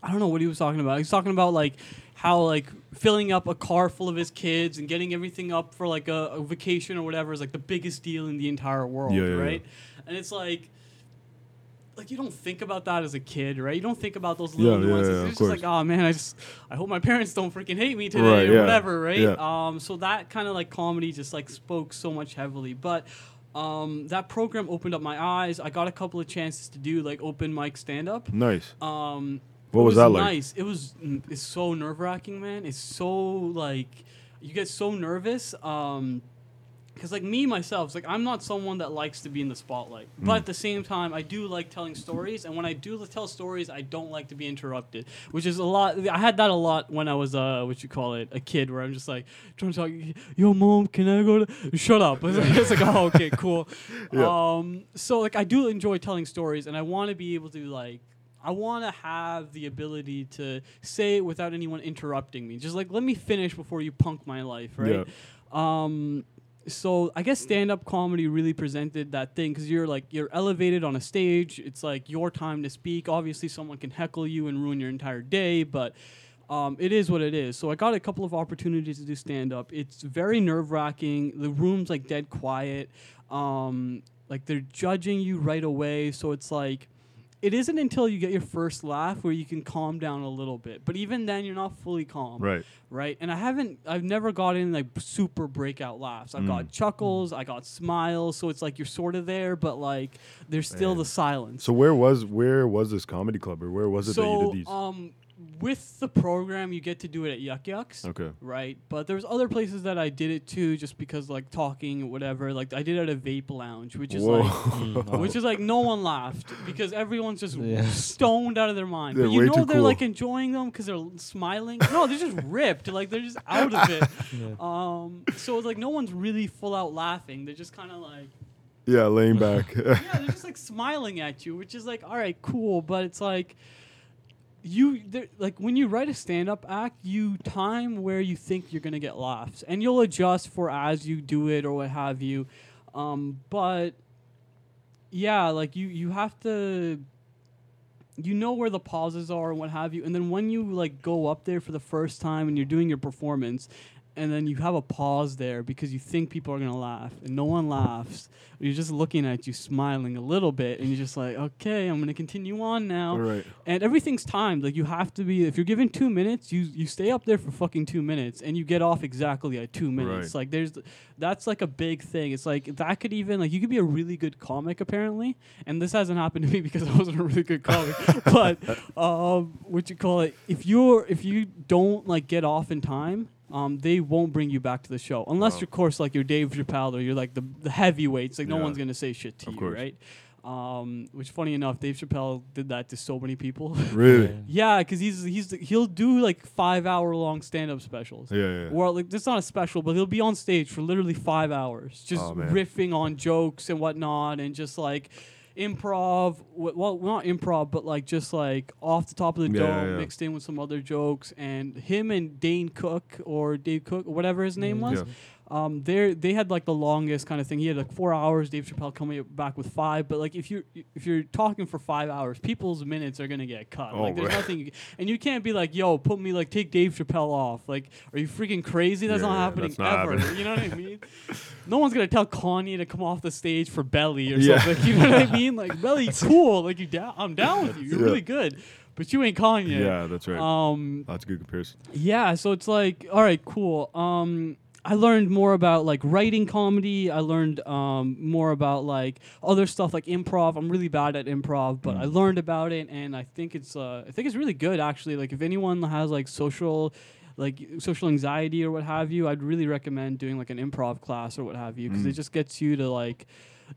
Speaker 6: I don't know what he was talking about. He's talking about like how like filling up a car full of his kids and getting everything up for like a, a vacation or whatever is like the biggest deal in the entire world,
Speaker 4: Yeah, yeah, yeah.
Speaker 6: right? And it's like like you don't think about that as a kid, right? You don't think about those little
Speaker 4: yeah,
Speaker 6: nuances.
Speaker 4: yeah, of
Speaker 6: it's just like, oh man, I just I hope my parents don't freaking hate me today
Speaker 4: Right,
Speaker 6: or
Speaker 4: yeah,
Speaker 6: whatever, right?
Speaker 4: yeah.
Speaker 6: Um, so that kind of like comedy just like spoke so much heavily, but. Um, that program opened up my eyes. I got a couple of chances to do like open mic stand up.
Speaker 4: Nice.
Speaker 6: Um,
Speaker 4: What
Speaker 6: it
Speaker 4: was that like?
Speaker 6: Nice. It was. mm, It's so nerve wracking, man. It's so like you get so nervous. Um, because like me myself, like I'm not someone that likes to be in the spotlight,
Speaker 4: Mm.
Speaker 6: but at the same time, I do like telling stories. And when I do tell stories, I don't like to be interrupted, which is a lot. I had that a lot when I was uh, what you call it, a kid, where I'm just like trying to talk. Yo, mom, can I go to? Shut up. (laughs) It's like, oh, okay, cool. (laughs)
Speaker 4: Yeah.
Speaker 6: Um, so like I do enjoy telling stories, and I want to be able to like. I want to have the ability to say it without anyone interrupting me. Just like let me finish before you punk my life, right? Yeah. Um, so I guess stand-up comedy really presented that thing because you're like you're elevated on a stage. It's like your time to speak. Obviously, someone can heckle you and ruin your entire day, but um, it is what it is. So I got a couple of opportunities to do stand-up. It's very nerve-wracking. The room's like dead quiet. Um, like they're judging you right away. So it's like it isn't until you get your first laugh where you can calm down a little bit. But even then, you're not fully calm
Speaker 4: Right.
Speaker 6: right? And I haven't, I've never gotten like super breakout laughs. I've got chuckles, I got smiles, so it's like you're sort of there, but like there's still the silence.
Speaker 4: So where was where was this comedy club or where was it that you did these?
Speaker 6: um, with the program, you get to do it at Yuk Yuk's.
Speaker 4: okay.
Speaker 6: Right, but there's other places that I did it too, just because like talking or whatever. Like I did it at a vape lounge, which is
Speaker 4: Whoa.
Speaker 6: like (laughs) which is like no one laughed because everyone's just
Speaker 5: Yeah.
Speaker 6: stoned out of their mind.
Speaker 4: They're
Speaker 6: but you
Speaker 4: way
Speaker 6: know
Speaker 4: too
Speaker 6: they're
Speaker 4: cool.
Speaker 6: like enjoying them because they're smiling. No, they're just (laughs) ripped. Like they're just out of it. (laughs)
Speaker 5: Yeah.
Speaker 6: Um, so it's like no one's really full out laughing. They're just kind of like
Speaker 4: yeah, laying back.
Speaker 6: yeah, they're just like smiling at you, which is like all right, cool. But it's like you there, like when you write a stand-up act, you time where you think you're gonna get laughs, and you'll adjust for as you do it or what have you. Um, but yeah, like you you have to you know where the pauses are and what have you and then when you like go up there for the first time and you're doing your performance and then you have a pause there because you think people are going to laugh and no one laughs. You're just looking at you smiling a little bit and you're just like okay i'm going to continue on now.
Speaker 4: Right.
Speaker 6: and everything's timed. Like you have to be if you're given two minutes you you stay up there for fucking two minutes and you get off exactly at two minutes.
Speaker 4: Right.
Speaker 6: like there's that's like a big thing. It's like that could even like you could be a really good comic apparently and this hasn't happened to me (laughs) because i wasn't a really good comic (laughs) but um what you call it if you're if you don't like get off in time um, they won't bring you back to the show unless,
Speaker 4: Wow.
Speaker 6: of course, like you're Dave Chappelle or you're like the, the heavyweights. Like no one's gonna say shit to
Speaker 4: Of
Speaker 6: you,
Speaker 4: course.
Speaker 6: right? Um, which funny enough, Dave Chappelle did that to so many people. (laughs)
Speaker 4: Really?
Speaker 6: yeah, because he's he's he'll do like five hour long stand up specials.
Speaker 4: Yeah, yeah.
Speaker 6: Or like it's not a special, but he'll be on stage for literally five hours, just
Speaker 4: Oh,
Speaker 6: riffing on jokes and whatnot, and just like improv. Well, not improv, but like just like off the top of the
Speaker 4: Yeah,
Speaker 6: dome,
Speaker 4: yeah.
Speaker 6: mixed in with some other jokes. And him and Dane Cook or Dave Cook or whatever his name mm-hmm. was,
Speaker 4: Yeah.
Speaker 6: Um, they they had like the longest kind of thing. He had like four hours. Dave Chappelle coming back with five. But like if you if you're talking for five hours, people's minutes are gonna get cut.
Speaker 4: Oh,
Speaker 6: like there's
Speaker 4: right.
Speaker 6: nothing, you, and you can't be like, yo, put me like take Dave Chappelle off. Like, are you freaking crazy? That's
Speaker 4: Yeah,
Speaker 6: not happening
Speaker 4: that's not
Speaker 6: ever.
Speaker 4: happening.
Speaker 6: You know what I mean? (laughs) no one's gonna tell Kanye to come off the stage for Belly or
Speaker 4: Yeah.
Speaker 6: something. You know what I mean? Like Belly, (laughs) cool. Like you down? I'm down with you. You're
Speaker 4: Yeah.
Speaker 6: really good. But you ain't Kanye.
Speaker 4: Yeah, that's right.
Speaker 6: Um,
Speaker 4: That's a good comparison.
Speaker 6: yeah, so it's like, all right, cool. Um, I learned more about like writing comedy. I learned um, more about like other stuff like improv. I'm really bad at improv, but I learned about it, and I think it's uh, I think it's really good actually. Like if anyone has like social like social anxiety or what have you, I'd really recommend doing like an improv class or what have you because it just gets you to like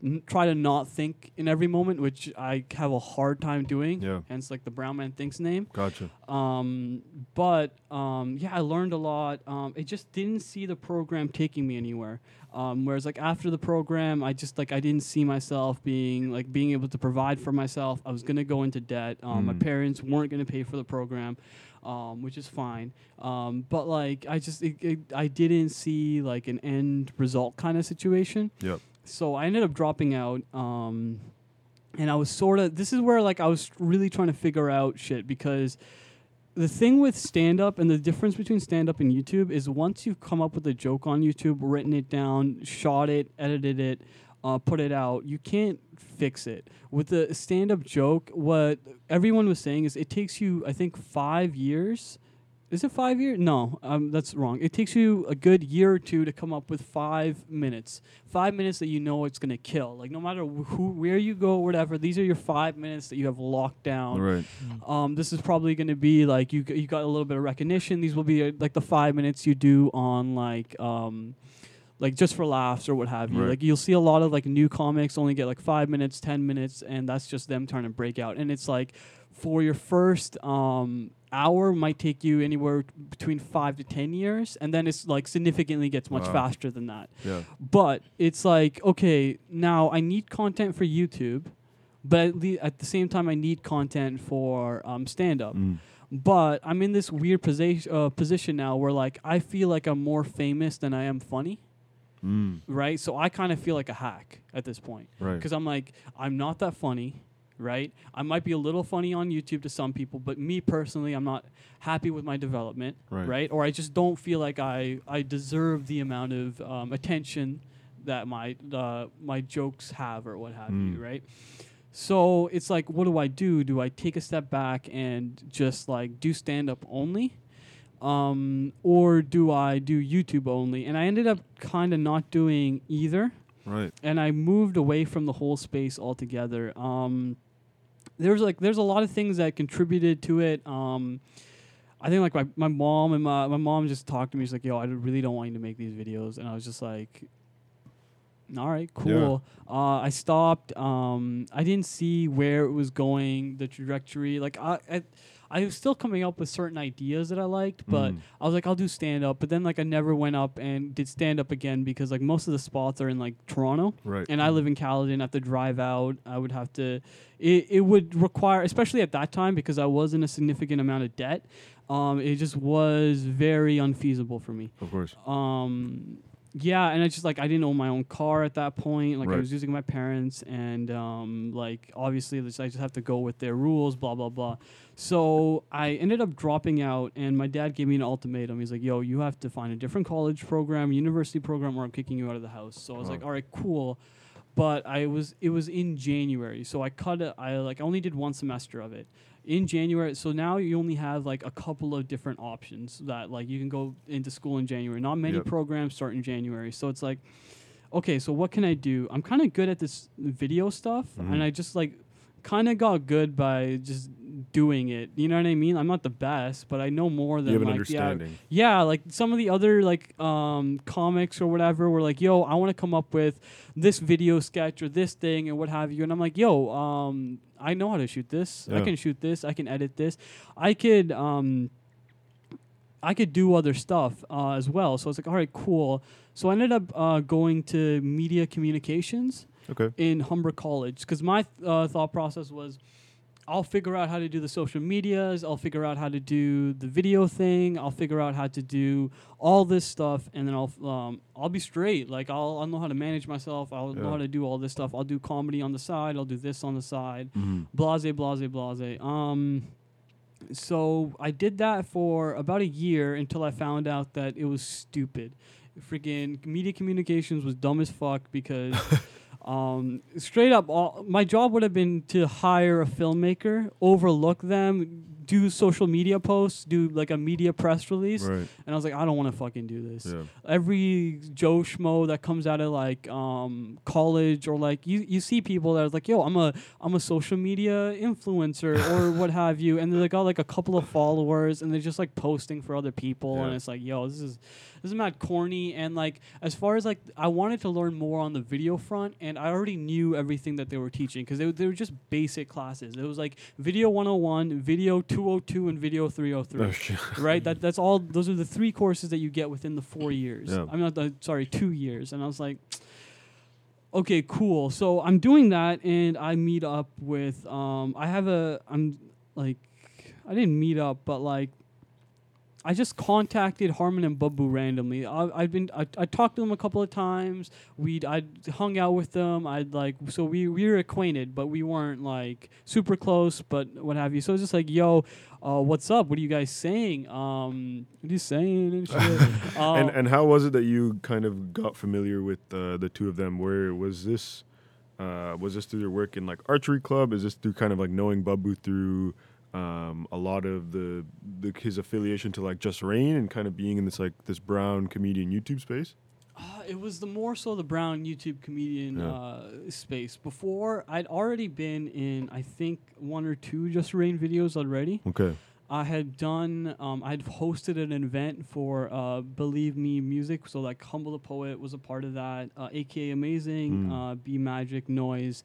Speaker 6: n- try to not think in every moment, which I have a hard time doing.
Speaker 4: Yeah.
Speaker 6: Hence like the brown man thinks name.
Speaker 4: Gotcha.
Speaker 6: Um, but um, yeah, I learned a lot. Um, I just didn't see the program taking me anywhere. Um, whereas like after the program, I just like I didn't see myself being like being able to provide for myself. I was gonna go into debt. Um, My
Speaker 4: Mm.
Speaker 6: parents weren't gonna pay for the program, um, which is fine. Um, but like I just it, it, I didn't see like an end result kind of situation.
Speaker 4: Yep.
Speaker 6: So I ended up dropping out. Um, and I was sort of this is where like I was really trying to figure out shit because the thing with stand up and the difference between stand up and YouTube is once you've come up with a joke on YouTube, written it down, shot it, edited it, uh, put it out, you can't fix it. With the stand up joke, what everyone was saying is it takes you, I think, five years. Is it five years? No, um, that's wrong. It takes you a good year or two to come up with five minutes. Five minutes that you know it's gonna kill. Like no matter wh- who, where you go, whatever. These are your five minutes that you have locked down
Speaker 4: Right.
Speaker 6: um, this is probably going to be like you you got a little bit of recognition. These will be uh, like the five minutes you do on like um, like just for laughs or what have you.
Speaker 4: Right.
Speaker 6: Like you'll see a lot of like new comics only get like five minutes, ten minutes, and that's just them trying to break out. And it's like for your first um, hour might take you anywhere between five to ten years, and then it's like significantly gets much
Speaker 4: Wow.
Speaker 6: faster than that.
Speaker 4: Yeah.
Speaker 6: But it's like, okay, now I need content for YouTube, but at, le- at the same time, I need content for um, stand up.
Speaker 4: Mm.
Speaker 6: But I'm in this weird position, uh, position now where like I feel like I'm more famous than I am funny,
Speaker 4: Mm.
Speaker 6: right? So I kind of feel like a hack at this point
Speaker 4: Right.
Speaker 6: because I'm like I'm not that funny, right? I might be a little funny on YouTube to some people, but me personally, I'm not happy with my development,
Speaker 4: Right.
Speaker 6: right? Or I just don't feel like I I deserve the amount of um, attention that my uh, my jokes have or what have you,
Speaker 4: Mm.
Speaker 6: right? So it's like, what do I do? Do I take a step back and just like do stand up only? Um, or do I do YouTube only? And I ended up kind of not doing either
Speaker 4: Right.
Speaker 6: and I moved away from the whole space altogether. Um, there's like there's a lot of things that contributed to it. Um, I think like my, my mom and my my mom just talked to me. She's like, "Yo, I really don't want you to make these videos," and I was just like, "All right, cool." Uh, I stopped. Um, I didn't see where it was going, the trajectory. Like I, I, I was still coming up with certain ideas that I liked, but
Speaker 4: Mm.
Speaker 6: I was like, I'll do stand up. But then like I never went up and did stand up again because like most of the spots are in like Toronto,
Speaker 4: Right.
Speaker 6: and I live in Caledon. I have to drive out. I would have to. It it would require, especially at that time, because I was in a significant amount of debt. Um, it just was very unfeasible for me.
Speaker 4: Of course.
Speaker 6: Um, yeah, and I just like I didn't own my own car at that point. Like I was using my parents, and um, like obviously I just have to go with their rules, blah blah blah. So I ended up dropping out, and my dad gave me an ultimatum. He's like, "Yo, you have to find a different college program, university program, or I'm kicking you out of the house." So I was
Speaker 4: Wow.
Speaker 6: like, "All right, cool." But I was it was in January, so I cut it. I like I only did one semester of it in January. So now you only have like a couple of different options that like you can go into school in January. Not many
Speaker 4: Yep.
Speaker 6: programs start in January. So it's like, okay, so what can I do? I'm kind of good at this video stuff,
Speaker 4: Mhm.
Speaker 6: and I just like kind of got good by just doing it. You know what I mean? I'm not the best, but I know more than
Speaker 4: You have an
Speaker 6: like the
Speaker 4: understanding.
Speaker 6: yeah, like some of the other like um, comics or whatever were like, "Yo, I want to come up with this video sketch or this thing and what have you," and I'm like, "Yo, um, I know how to shoot this. I can shoot this. I can edit this. I could." Um, I could do other stuff uh, as well. So it's like, all right, cool. So I ended up uh, going to media communications
Speaker 4: Okay.
Speaker 6: in Humber College because my th- uh, thought process was I'll figure out how to do the social medias, I'll figure out how to do the video thing, I'll figure out how to do all this stuff, and then I'll um, I'll be straight. Like I'll I'll know how to manage myself. I'll know how to do all this stuff. I'll do comedy on the side. I'll do this on the side.
Speaker 4: Mhm.
Speaker 6: Blase, blase, blase. Um, so I did that for about a year until I found out that it was stupid. Freaking media communications was dumb as fuck because, (laughs) um, straight up, all, my job would have been to hire a filmmaker, overlook them, do social media posts, do like a media press release,
Speaker 4: Right.
Speaker 6: and I was like, I don't want to fucking do this.
Speaker 4: Yeah.
Speaker 6: every Joe schmo that comes out of like um, college or like you, you see people that are like, yo, I'm a I'm a social media influencer (laughs) or what have you, and they got like a couple of followers and they're just like posting for other people, and it's like, yo, this is this is mad corny. And like as far as like I wanted to learn more on the video front, and I already knew everything that they were teaching because they, they were just basic classes. It was like video 101, video 202, and video 303
Speaker 4: Oh, shit. (laughs)
Speaker 6: right? That that's all. Those are the three courses that you get within the four years.
Speaker 4: Yeah.
Speaker 6: I'm not the, sorry, two years. And I was like, okay, cool. So I'm doing that, and I meet up with. Um, I have a. I'm like, I didn't meet up, but like. I just contacted Harmon and Babu randomly. I, I've been I, I talked to them a couple of times. We'd I hung out with them. I'd like so we we were acquainted, but we weren't like super close, but what have you. So it's just like, yo, uh, what's up? What are you guys saying? Um, what are you saying and shit? um, (laughs)
Speaker 4: and and how was it that you kind of got familiar with uh, the two of them? Where was this? Uh, was this through your work in like archery club? Is this through kind of like knowing Babu through um, a lot of the, the his affiliation to like JusReign and kind of being in this like this brown comedian YouTube space?
Speaker 6: Uh, it was the more so the brown YouTube comedian
Speaker 4: Yeah.
Speaker 6: uh, space. Before I'd already been in, I think one or two JusReign videos already.
Speaker 4: Okay.
Speaker 6: I had done, um, I'd hosted an event for uh, Believe Me Music. So like Humble the Poet was a part of that. Uh, AKA Amazing,
Speaker 4: Mm.
Speaker 6: uh, B Magic, Noise,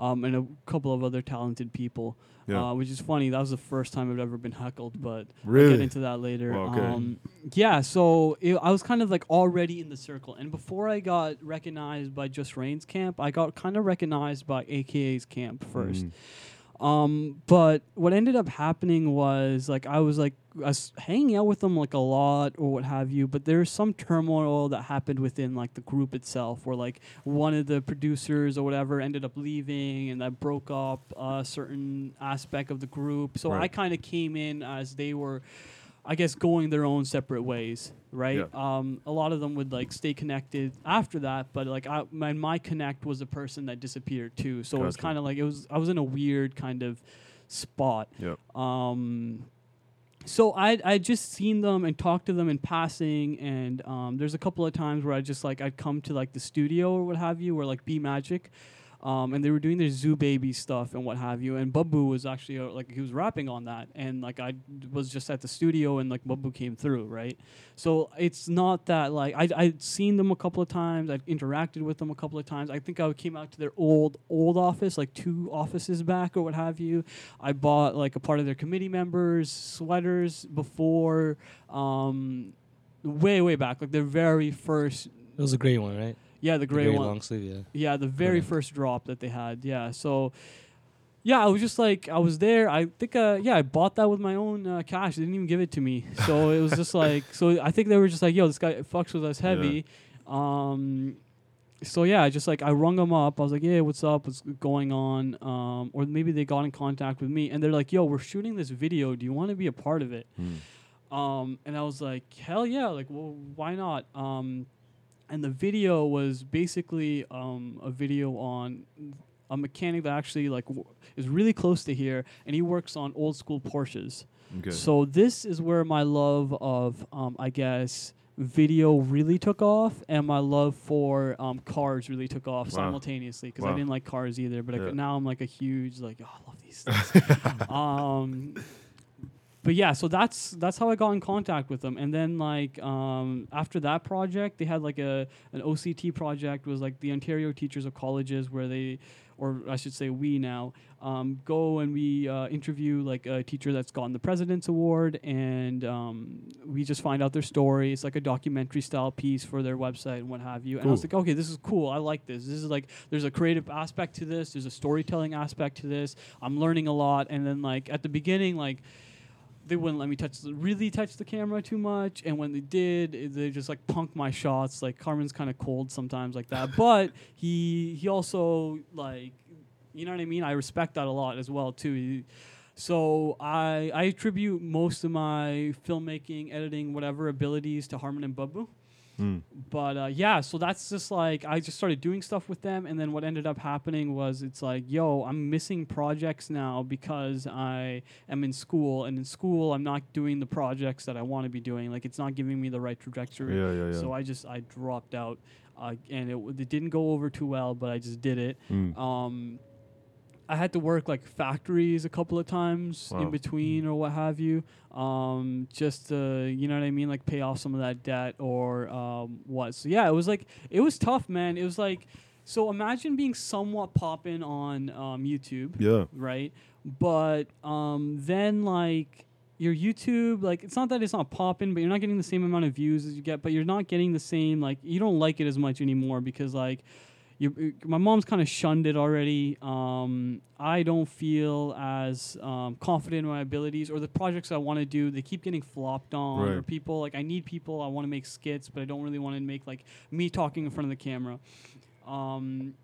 Speaker 6: um, and a couple of other talented people.
Speaker 4: Yeah.
Speaker 6: Uh, which is funny. That was the first time I've ever been heckled, but I'll get into that later.
Speaker 4: Wow, okay.
Speaker 6: Um, yeah, so it, I was kind of like already in the circle, and before I got recognized by JusReign's camp, I got kind of recognized by AKA's camp first.
Speaker 4: Mm.
Speaker 6: Um, but what ended up happening was like I was like I was hanging out with them like a lot or what have you, but there's some turmoil that happened within like the group itself, where like one of the producers or whatever ended up leaving, and that broke up a certain aspect of the group. So
Speaker 4: Right.
Speaker 6: I kind of came in as they were. I guess going their own separate ways, right?
Speaker 4: Yeah.
Speaker 6: Um, a lot of them would like stay connected after that, but like I, my my connect was a person that disappeared too. So it was kind of like it was I was in a weird kind of spot.
Speaker 4: Yep.
Speaker 6: Um, so I I just seen them and talked to them in passing, and um, there's a couple of times where I just like I'd come to like the studio or what have you, or like B Magic. Um, and they were doing their Zoo Baby stuff and what have you. And Babu was actually uh, like he was rapping on that, and like I was just at the studio, and like Babu came through, right? So it's not that like I I'd seen them a couple of times, I'd interacted with them a couple of times. I think I came out to their old old office, like two offices back or what have you. I bought like a part of their committee members' sweaters before, um, way way back, like their very first.
Speaker 5: It was a great one, right?
Speaker 6: Yeah, the
Speaker 5: The
Speaker 6: gray
Speaker 5: very
Speaker 6: one.
Speaker 5: long sleeve, yeah.
Speaker 6: Yeah, the very first drop that they had. Yeah, so yeah, I was just like, I was there. I think, uh, yeah, I bought that with my own uh, cash. They didn't even give it to me, (laughs) so it was just like, so I think they were just like, yo, this guy fucks with us heavy. Yeah. Um, so yeah, I just like I rung them up. I was like, yeah, what's up? What's going on? Um, or maybe they got in contact with me, and they're like, yo, we're shooting this video. Do you want to be a part of it? Um, and I was like, hell yeah, like, well, why not? Um, and the video was basically um, a video on a mechanic that actually like w- is really close to here, and he works on old school Porsches.
Speaker 4: Okay.
Speaker 6: So this is where my love of, um, I guess, video really took off, and my love for um, cars really took off
Speaker 4: Wow.
Speaker 6: simultaneously because I didn't like cars either. But
Speaker 4: Yeah.
Speaker 6: c now I'm like a huge like, oh, I love these things. (laughs) um, but yeah, so that's that's how I got in contact with them. And then like um, after that project, they had like a an OCT project was like the Ontario Teachers of Colleges, where they, or I should say we now, um, go and we uh, interview like a teacher that's gotten the President's Award, and um, we just find out their story. It's like a documentary style piece for their website and what have you. And I was like, okay, this is cool. I like this. This is like there's a creative aspect to this. There's a storytelling aspect to this. I'm learning a lot. And then like at the beginning, like they wouldn't let me touch the, really touch the camera too much and when they did they just like punk my shots. Like carmen's kind of cold sometimes like that but he he also like you know what i mean? I respect that a lot as well too. He- so i i attribute most of my filmmaking editing whatever abilities to harmon and babu
Speaker 4: Mm.
Speaker 6: but uh, yeah, so that's just like I just started doing stuff with them, and then what ended up happening was it's like, yo, I'm missing projects now because I am in school, and in school I'm not doing the projects that I want to be doing. Like it's not giving me the right trajectory.
Speaker 4: Yeah, yeah, yeah.
Speaker 6: So I just I dropped out, uh, and it, w- it didn't go over too well, but I just did it.
Speaker 4: Mm.
Speaker 6: Um, I had to work like factories a couple of times
Speaker 4: Wow.
Speaker 6: in between or what have you, um, just to you know what I mean, like pay off some of that debt or um, what. So yeah, it was like it was tough, man. It was like so imagine being somewhat popping on um, YouTube,
Speaker 4: Yeah.
Speaker 6: right? But um, then like your YouTube, like it's not that it's not popping, but you're not getting the same amount of views as you get, but you're not getting the same like you don't like it as much anymore because like you, my mom's kind of shunned it already. Um, I don't feel as um, confident in my abilities or the projects I want to do. They keep getting flopped on, or people like I need people. I want to make skits, but I don't really want to make like me talking in front of the camera. Um,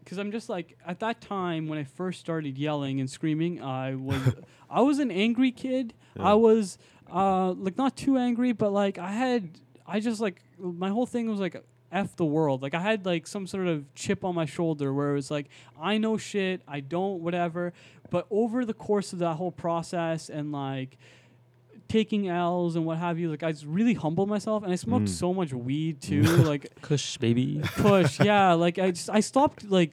Speaker 6: because I'm just like at that time when I first started yelling and screaming, I was (laughs) I was an angry kid.
Speaker 4: Yeah.
Speaker 6: I was uh like not too angry, but like I had I just like my whole thing was like f the world. Like I had like some sort of chip on my shoulder where it was like I know shit, I don't whatever. But over the course of that whole process and like taking L's and what have you, like I just really humbled myself and I smoked
Speaker 4: Mm.
Speaker 6: so much weed too. (laughs) like
Speaker 5: Kush, baby.
Speaker 6: Kush, yeah like i just i stopped like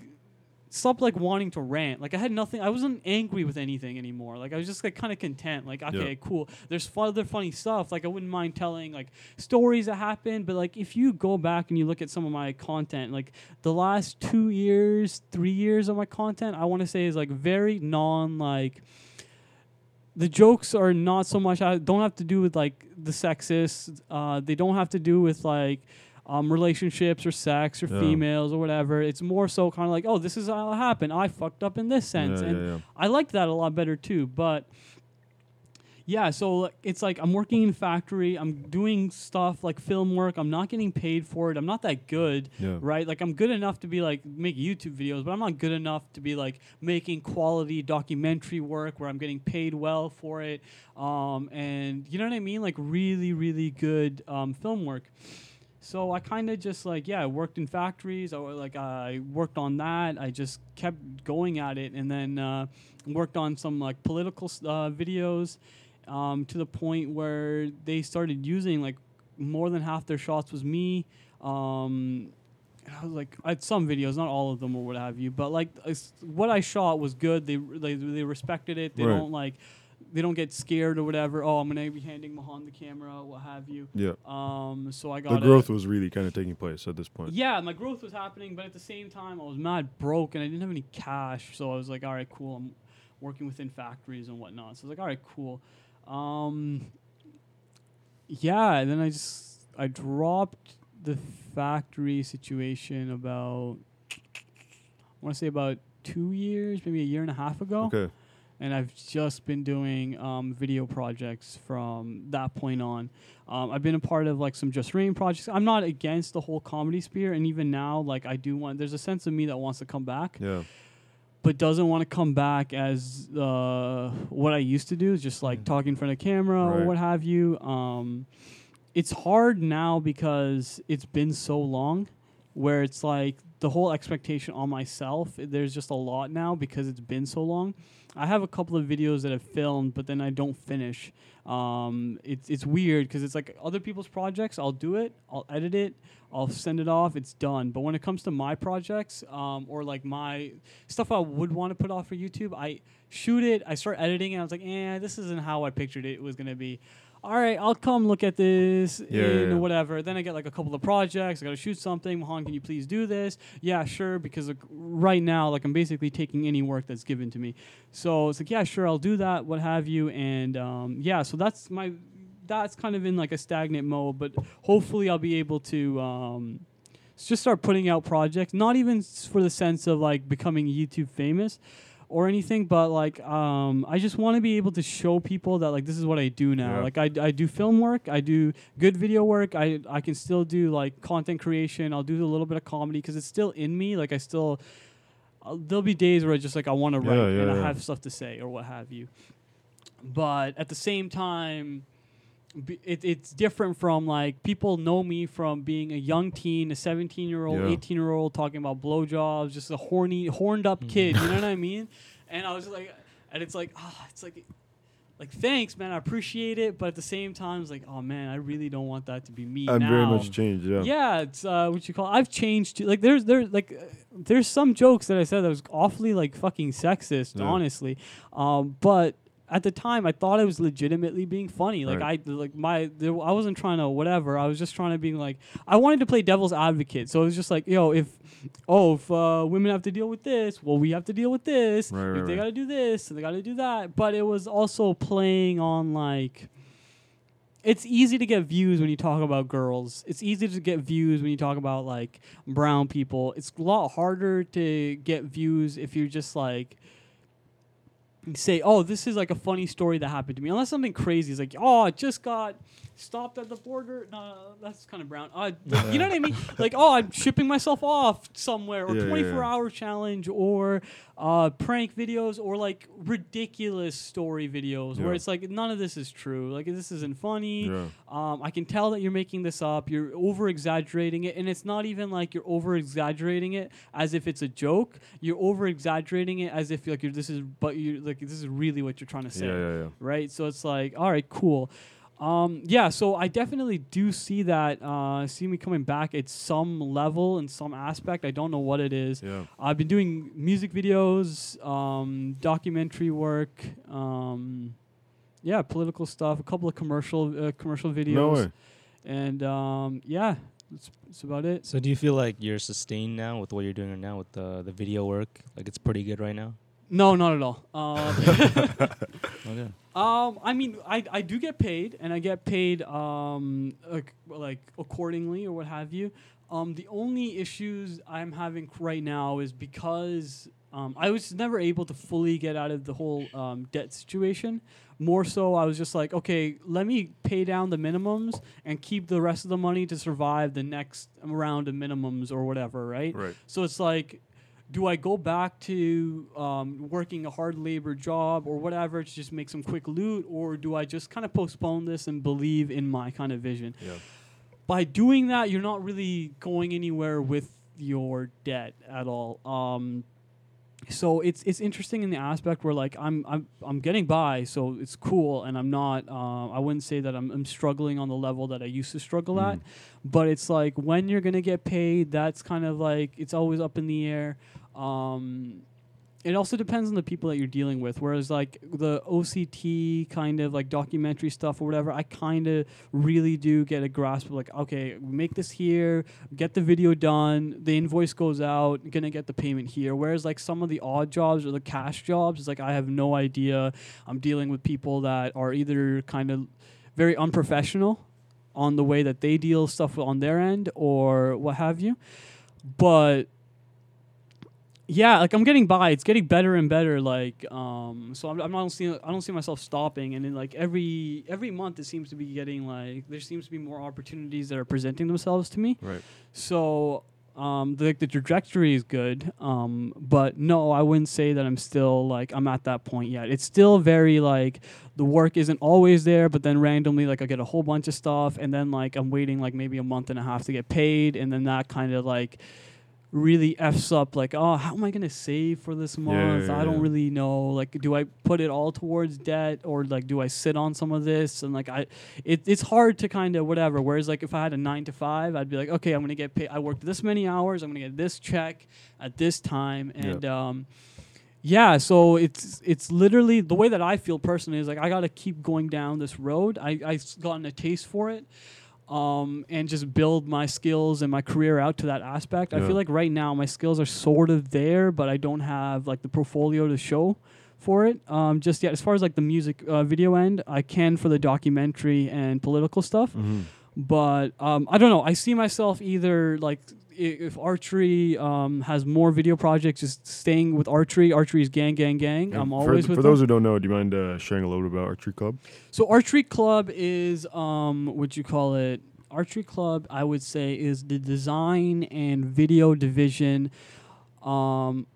Speaker 6: stopped like wanting to rant. Like i had nothing i wasn't angry with anything anymore. Like i was just like kind of content. Like okay cool. There's other funny stuff. Like i wouldn't mind telling like stories that happened but like if you go back and you look at some of my content like the last two years three years of my content i want to say is like very non like the jokes are not so much I don't have to do with like the sexist uh, they don't have to do with like um, relationships or sex or
Speaker 4: Yeah.
Speaker 6: females or whatever. It's more so kind of like oh this is how it happened. I fucked up in this sense.
Speaker 4: Yeah,
Speaker 6: and
Speaker 4: yeah,
Speaker 6: i like that a lot better too but yeah so it's like i'm working in factory. I'm doing stuff like film work. I'm not getting paid for it. I'm not that good right? Like i'm good enough to be like make youtube videos but i'm not good enough to be like making quality documentary work where i'm getting paid well for it. Um, and you know what i mean? Like really really good um, film work so I kind of just like yeah, I worked in factories. I like I worked on that. I just kept going at it, and then uh, worked on some like political uh, videos um, to the point where they started using like more than half their shots was me. Um, I was like, I had some videos, not all of them or what have you, but like it's- what I shot was good. They they, they respected it. They
Speaker 4: Right.
Speaker 6: don't like they don't get scared or whatever. Oh, I'm gonna be handing Mahan the camera, what have you.
Speaker 4: Yeah.
Speaker 6: Um, so I got The
Speaker 4: growth was really kind of taking place at this point.
Speaker 6: yeah, my growth was happening, but at the same time, I was mad broke and I didn't have any cash. So I was like, all right, cool. I'm working within factories and whatnot. So I was like, all right, cool. Um, yeah, and then I just I dropped the factory situation about I want to say about two years, maybe a year and a half ago
Speaker 4: Okay.
Speaker 6: And I've just been doing um, video projects from that point on. Um, I've been a part of like some JusReign projects. I'm not against the whole comedy sphere, and even now, like I do want. There's a sense of me that wants to come back,
Speaker 4: Yeah.
Speaker 6: but doesn't want to come back as uh, what I used to do, just like talking in front of camera or what have you. Um, it's hard now because it's been so long, where it's like the whole expectation on myself. There's just a lot now because it's been so long. I have a couple of videos that I've filmed, but then I don't finish. Um, it's it's weird because it's like other people's projects. I'll do it, I'll edit it, I'll send it off, it's done. But when it comes to my projects, um, or like my stuff I would want to put off for YouTube, I shoot it, I start editing, and I was like, eh, this isn't how I pictured it was gonna be. All right, I'll come look at this
Speaker 4: Yeah,
Speaker 6: in
Speaker 4: yeah, yeah.
Speaker 6: whatever. Then I get like a couple of projects. I got to shoot something. Mohan, can you please do this? Yeah, sure. Because like, right now, like I'm basically taking any work that's given to me. So it's like, yeah, sure, I'll do that. What have you? And um, yeah, so that's my that's kind of in like a stagnant mode. But hopefully, I'll be able to. Um, just start putting out projects, not even for the sense of like becoming YouTube famous or anything, but like um, I just want to be able to show people that like this is what I do now.
Speaker 4: Yeah.
Speaker 6: Like I, I do film work, I do good video work, I I can still do like content creation. I'll do a little bit of comedy because it's still in me. Like I still. Uh, there'll be days where I just like I want to write
Speaker 4: Yeah,
Speaker 6: and I have stuff to say or what have you. But at the same time, it, it's different from like people know me from being a young teen, a 17 year old,
Speaker 4: Yeah.
Speaker 6: 18 year old talking about blowjobs, just a horny, horned up kid. You know what I (laughs) mean? And I was like, and it's like, ah, it's like, like thanks, man, I appreciate it, but at the same time, it's like, oh man, I really don't want that to be me
Speaker 4: I'm
Speaker 6: now.
Speaker 4: very much changed. Yeah.
Speaker 6: Yeah, it's uh, what you call. I've changed too. Like there's there's like uh, there's some jokes that I said that was awfully like fucking sexist,
Speaker 4: Yeah.
Speaker 6: honestly. Um, but at the time, I thought I was legitimately being funny. Like
Speaker 4: Right.
Speaker 6: I like my there, I wasn't trying to whatever. I was just trying to be like I wanted to play devil's advocate. So it was just like yo, if oh if uh, women have to deal with this, well we have to deal with this.
Speaker 4: Right,
Speaker 6: if
Speaker 4: right,
Speaker 6: they got to do this and they got to do that. But it was also playing on like it's easy to get views when you talk about girls. It's easy to get views when you talk about like brown people. It's a lot harder to get views if you're just like say, "Oh, this is like a funny story that happened to me." Unless something crazy is like, "Oh, I just got stopped at the border." No, that's kind of brown. Uh, you know what I mean? Like, "Oh, I'm shipping myself off somewhere," or
Speaker 4: Yeah, yeah,
Speaker 6: 24
Speaker 4: yeah.
Speaker 6: hour challenge, or uh, prank videos, or like ridiculous story videos where it's like none of this is true. Like this isn't funny. Um, I can tell that you're making this up. You're over exaggerating it, and it's not even like you're over exaggerating it as if it's a joke. You're over exaggerating it as if like you're this is but you like this is really what you're trying to say, right? So it's like, all right, cool. Um, yeah, so I definitely do see that. Uh, see me coming back at some level in some aspect. I don't know what it is.
Speaker 4: Yeah.
Speaker 6: I've been doing music videos, um, documentary work, um, yeah, political stuff, a couple of commercial uh, commercial videos,
Speaker 4: No way.
Speaker 6: and um, yeah, that's, that's about it.
Speaker 5: So do you feel like you're sustained now with what you're doing right now with the the video work? Like it's pretty good right now.
Speaker 6: No, not at all. Um, (laughs)
Speaker 5: Okay.
Speaker 6: Um, I mean, I, I do get paid, and I get paid um like, like accordingly or what have you. Um, the only issues I'm having right now is because um, I was never able to fully get out of the whole um, debt situation. More so, I was just like, okay, let me pay down the minimums and keep the rest of the money to survive the next round of minimums or whatever, right?
Speaker 4: Right.
Speaker 6: So it's like, do I go back to um, working a hard labor job or whatever to just make some quick loot, or do I just kind of postpone this and believe in my kind of vision?
Speaker 4: Yeah.
Speaker 6: By doing that, you're not really going anywhere with your debt at all. Um, so it's it's interesting in the aspect where like I'm I'm I'm getting by, so it's cool, and I'm not. Uh, I wouldn't say that I'm, I'm struggling on the level that I used to struggle at, but it's like when you're gonna get paid. That's kind of like it's always up in the air. Um, it also depends on the people that you're dealing with. Whereas like the OCT kind of like documentary stuff or whatever, I kind of really do get a grasp of like, okay, make this here, get the video done, the invoice goes out, gonna get the payment here. Whereas like some of the odd jobs or the cash jobs, it's like I have no idea. I'm dealing with people that are either kind of very unprofessional on the way that they deal stuff on their end or what have you. But yeah, like I'm getting by. It's getting better and better. Like, um, so I'm, I'm not seeing. I don't see myself stopping. And then like every every month, it seems to be getting like there seems to be more opportunities that are presenting themselves to me.
Speaker 4: Right.
Speaker 6: So um, the the trajectory is good. Um, but no, I wouldn't say that I'm still like I'm at that point yet. It's still very like the work isn't always there, but then randomly like I get a whole bunch of stuff, and then like I'm waiting like maybe a month and a half to get paid, and then that kind of like really f's up like oh how am i going to save for this month?
Speaker 4: Yeah,
Speaker 6: i don't
Speaker 4: yeah.
Speaker 6: really know like do i put it all towards debt or like do i sit on some of this? And like i it, it's hard to kind of whatever whereas like if i had a nine to five i'd be like okay i'm going to get paid i worked this many hours i'm going to get this check at this time and um yeah so it's it's literally the way that i feel personally is like i gotta keep going down this road. I i've gotten a taste for it um, and just build my skills and my career out to that aspect. I feel like right now my skills are sort of there, but I don't have like the portfolio to show for it um, just yet. As far as like the music uh, video end, I can for the documentary and political stuff,
Speaker 4: Mm-hmm.
Speaker 6: but um, I don't know. I see myself either like if archery um, has more video projects, just staying with archery. Archery is gang, gang, gang. I'm
Speaker 4: for,
Speaker 6: always with
Speaker 4: For
Speaker 6: them.
Speaker 4: those who don't know, do you mind uh, sharing a little bit about Archery Club?
Speaker 6: So archery club is um what you call it? Archery club, I would say, is the design and video division. Um,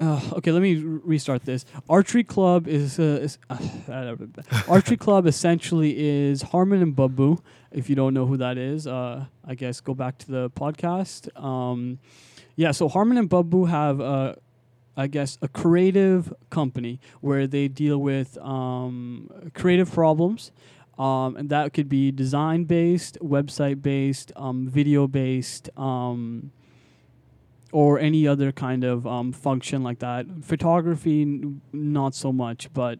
Speaker 6: uh, okay, let me r- restart this. Archery club is, uh, is (sighs) archery club (laughs) essentially is Harmon and Babu. If you don't know who that is, uh, I guess go back to the podcast. Um, yeah, so Harmon and Babu have I guess, a creative company where they deal with um, creative problems. Um, and that could be design based, website based, um, video based, um, or any other kind of um, function like that. Photography, n- not so much, but